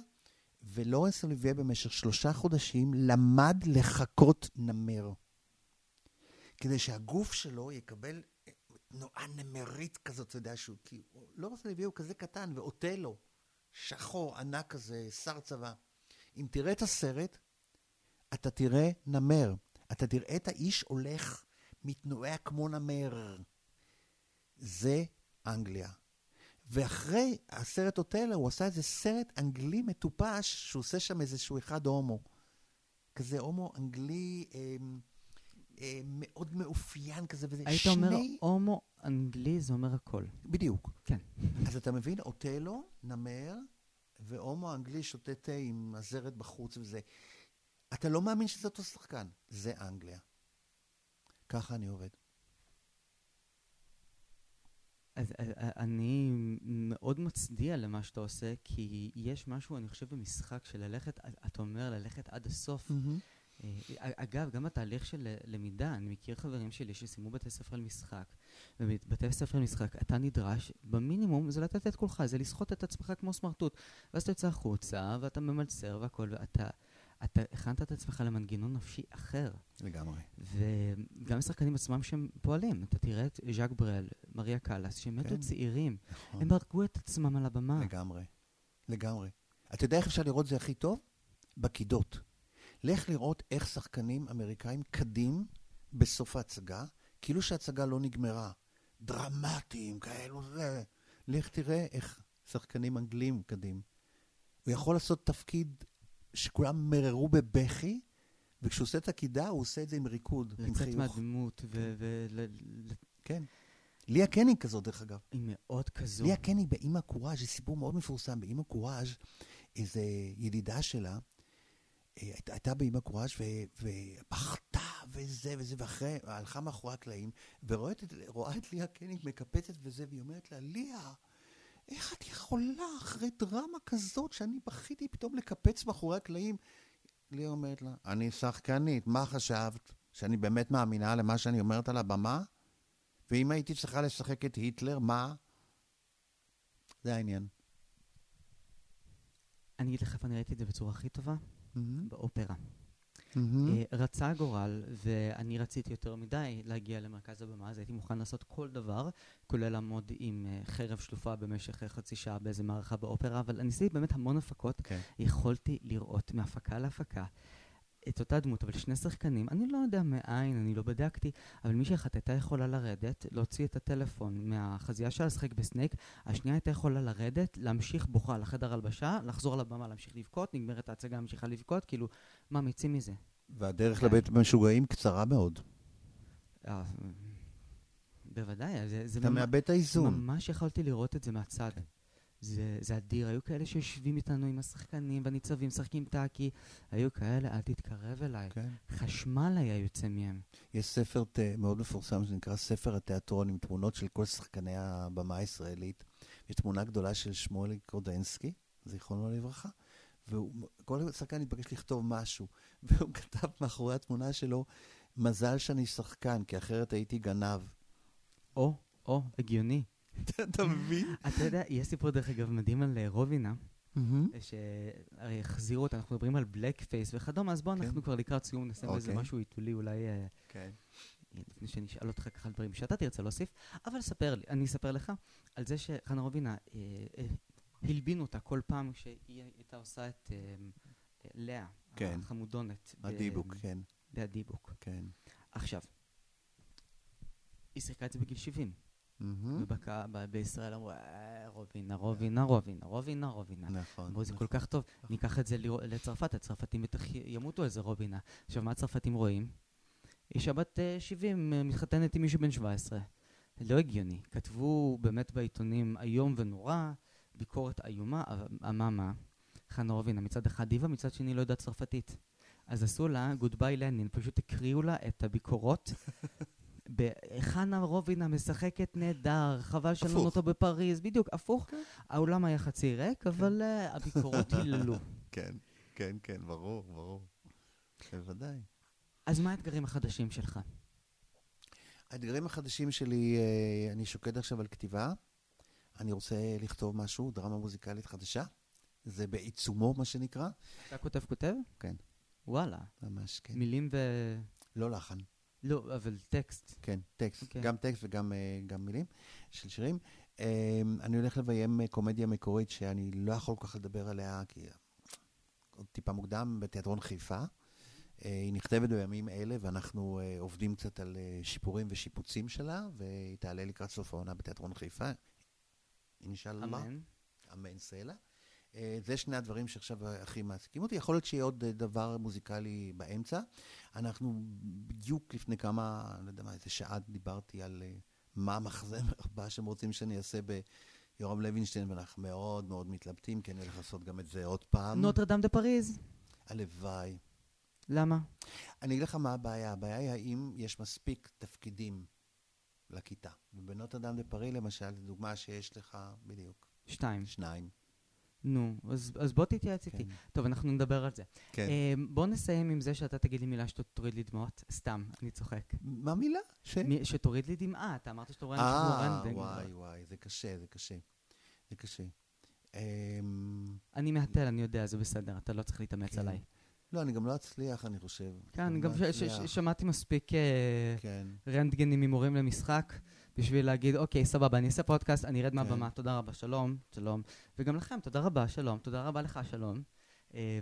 ולורנס אוליביה במשך שלושה חודשים למד לחקות נמר. כדי שהגוף שלו יקבל תנועה נמרית כזאת, אתה יודע שהוא, כי הוא- לורנס אוליביה הוא כזה קטן, ואוטלו, שחור, ענק כזה, שר צבא. אם תראה את הסרט, אתה תראה נמר. אתה תראה את האיש הולך, מתנועע כמו נמר. זה אנגליה. ואחרי הסרט אוטלו, הוא עשה איזה סרט אנגלי מטופש, שהוא עושה שם איזשהו אחד הומו. כזה הומו אנגלי אה, אה, מאוד מאופיין כזה, וזה היית אומר, הומו אנגלי זה אומר הכל. בדיוק. כן. אז אתה מבין, אוטלו, נמר, והומו אנגלי שותה תה עם הזרת בחוץ וזה. אתה לא מאמין שזה אותו שחקן. זה אנגליה. ככה אני עובד. אז אה, אה, אני מאוד מצדיע למה שאתה עושה, כי יש משהו, אני חושב, במשחק של ללכת, אתה אומר ללכת עד הסוף. אה, אגב, גם בתהליך של אה, למידה, אני מכיר חברים שלי שסיימו בתי ספר למשחק, ובבתי ספר למשחק אתה נדרש, במינימום זה לתת את כולך, זה לסחוט את עצמך כמו סמרטוט. ואז אתה יוצא החוצה, ואתה ממלצר והכל, ואתה אתה הכנת את עצמך למנגנון נפשי אחר. לגמרי. וגם השחקנים עצמם שהם פועלים. אתה תראה את ז'אק ברל, מריה קאלאס, שהם מתו כן. צעירים. נכון. הם הרגו את עצמם על הבמה. לגמרי. לגמרי. אתה יודע איך אפשר לראות זה הכי טוב? בקידות. לך לראות איך שחקנים אמריקאים קדים בסוף ההצגה, כאילו שההצגה לא נגמרה. דרמטיים, כאלו זה. לך תראה איך שחקנים אנגלים קדים. הוא יכול לעשות תפקיד שכולם מררו בבכי, וכשהוא עושה את הקידה, הוא עושה את זה עם ריקוד, עם לצאת חיוך. מהדמות, ו... ו- ל- ל- כן. ליה קניג כזאת, דרך אגב. היא מאוד כזו. ליה קניג באימא קוראז', זה סיפור מאוד מפורסם. באימא קוראז', איזו ידידה שלה, אה, היית- הייתה באימא קוראז' ו- ובכתה וזה וזה, ואחרי, הלכה מאחורי הקלעים, ורואה את, רואה את ליה קניג מקפצת וזה, והיא אומרת לה, ליה, איך את יכולה אחרי דרמה כזאת שאני בכיתי פתאום לקפץ מאחורי הקלעים? ליה אומרת לה, אני שחקנית, מה חשבת? שאני באמת מאמינה למה שאני אומרת על הבמה? ואם הייתי צריכה לשחק את היטלר, מה? זה העניין. אני אגיד לך איפה אני ראיתי את זה בצורה הכי טובה, מהמם. באופרה. מהמם. אה, רצה הגורל, ואני רציתי יותר מדי להגיע למרכז הבמה, אז הייתי מוכן לעשות כל דבר, כולל לעמוד עם אה, חרב שלופה במשך אה, חצי שעה באיזה מערכה באופרה, אבל אני עשיתי באמת המון הפקות. כן. יכולתי לראות מהפקה להפקה את אותה דמות, אבל שני שחקנים, אני לא יודע מאין, אני לא בדקתי, אבל מישהי אחת הייתה יכולה לרדת, להוציא את הטלפון מהחזייה שלה, לשחק בסנייק, השנייה הייתה יכולה לרדת, להמשיך בוכה לחדר הלבשה, לחזור לבמה, להמשיך לבכות, נגמרת ההצגה, ממשיכה לבכות, כאילו, מה מיצים מזה? והדרך כן. לבית משוגעים קצרה מאוד. אה, בוודאי, זה, זה אתה ממש- מאבד את האיזון. ממש יכולתי לראות את זה מהצד. זה, זה אדיר, היו כאלה שיושבים איתנו עם השחקנים והניצבים, משחקים טאקי, היו כאלה, אל תתקרב אליי. כן. חשמל היה יוצא מהם. יש ספר ת- מאוד מפורסם שנקרא ספר התיאטרון עם תמונות של כל שחקני הבמה הישראלית. יש תמונה גדולה של שמואל קורדנסקי, זיכרונו לברכה, וכל שחקן התבקש לכתוב משהו, והוא כתב מאחורי התמונה שלו, מזל שאני שחקן, כי אחרת הייתי גנב. או, או, הגיוני. אתה מבין? אתה יודע, יש סיפור דרך אגב מדהים על אה, רובינה, שהרי החזירו אותה, אנחנו מדברים על בלק פייס וכדומה, אז בואו כן. אנחנו כבר לקראת סיום נשים איזה אוקיי. משהו עיתולי אולי, אה, כן. לפני שאני אשאל אותך ככה על דברים שאתה תרצה להוסיף, אבל ספר לי, אני אספר לך על זה שחנה רובינה, אה, אה, הלבינו אותה כל פעם שהיא הייתה עושה את אה, אה, לאה, כן. החמודונת. הדיבוק, כן, בהדיבוק. כן. עכשיו, היא שיחקה את זה בגיל 70. מהמם. ובישראל אמרו, "אה, רובינה, רובינה, רובינה, רובינה, רובינה. נכון. אמרו, זה כל כך טוב, ניקח את זה לצרפת, הצרפתים בטח ימותו על זה רובינה. עכשיו, מה הצרפתים רואים? אישה בת אה, 70 אה, מתחתנת עם מישהו בן 17. לא הגיוני. כתבו באמת בעיתונים איום ונורא, ביקורת איומה, אבל מה? חנה רובינה מצד אחד דיבה, מצד שני לא יודעת צרפתית. אז עשו לה גודביי לנין, פשוט הקריאו לה את הביקורות. חנה רובינה משחקת נהדר, חבל שלנו. אותו בפריז, בדיוק, הפוך. האולם היה חצי ריק, אבל אה, הביקורות היללו. כן, כן, כן, ברור, ברור. בוודאי. אז מה האתגרים החדשים שלך? האתגרים החדשים שלי, אה, אני שוקד עכשיו על כתיבה. אני רוצה לכתוב משהו, דרמה מוזיקלית חדשה. זה בעיצומו, מה שנקרא. אתה כותב כותב? כן. וואלה. ממש, כן. מילים ו... לא לחן. לא, אבל טקסט. כן, טקסט. אוקיי. גם טקסט וגם אה, גם מילים של שירים. אה, אני הולך לביים אה, קומדיה מקורית שאני לא יכול כל כך לדבר עליה, כי עוד טיפה מוקדם, בתיאטרון חיפה. אה, היא נכתבת בימים אלה, ואנחנו אה, עובדים קצת על אה, שיפורים ושיפוצים שלה, והיא תעלה לקראת סוף העונה בתיאטרון חיפה. אינשאללה. אמן. אמן סלע. אה, זה שני הדברים שעכשיו הכי מעסיקים אותי. יכול להיות שיהיה עוד אה, דבר מוזיקלי באמצע. אנחנו בדיוק לפני כמה, לא יודע מה, איזה שעה דיברתי על אה, מה המחזמר הבא שהם רוצים שאני אעשה ביורם לוינשטיין, ואנחנו מאוד מאוד מתלבטים, כי אני הולך לעשות גם את זה עוד פעם. נוטרדם דה פריז. הלוואי. למה? אני אגיד לך מה הבעיה. הבעיה היא האם יש מספיק תפקידים לכיתה. ובנוטרדם דה פרי, למשל, זו דוגמה שיש לך, בדיוק, שתיים. שניים. נו, אז, אז בוא תתייעץ איתי. כן. טוב, אנחנו נדבר על זה. כן. אה, בוא נסיים עם זה שאתה תגיד לי מילה שתוריד לי דמעות. סתם, אני צוחק. מה מילה? ש... מי- שתוריד לי דמעה, אתה אמרת שאתה רואה אנשים כמו אה. וואי, וואי, זה קשה, זה קשה. זה קשה. אמ, אני מהתל, אני יודע, זה בסדר, אתה לא צריך להתאמץ כן. עליי. לא, אני גם לא אצליח, אני חושב. כן, אני לא גם ש- ש- אצליח. ש- שמעתי מספיק אה, כן. רנטגנים ממורים למשחק, בשביל להגיד, אוקיי, סבבה, אני אעשה פודקאסט, אני ארד כן. מהבמה, תודה רבה, שלום, שלום. וגם לכם, תודה רבה, שלום, תודה רבה לך, שלום. אה,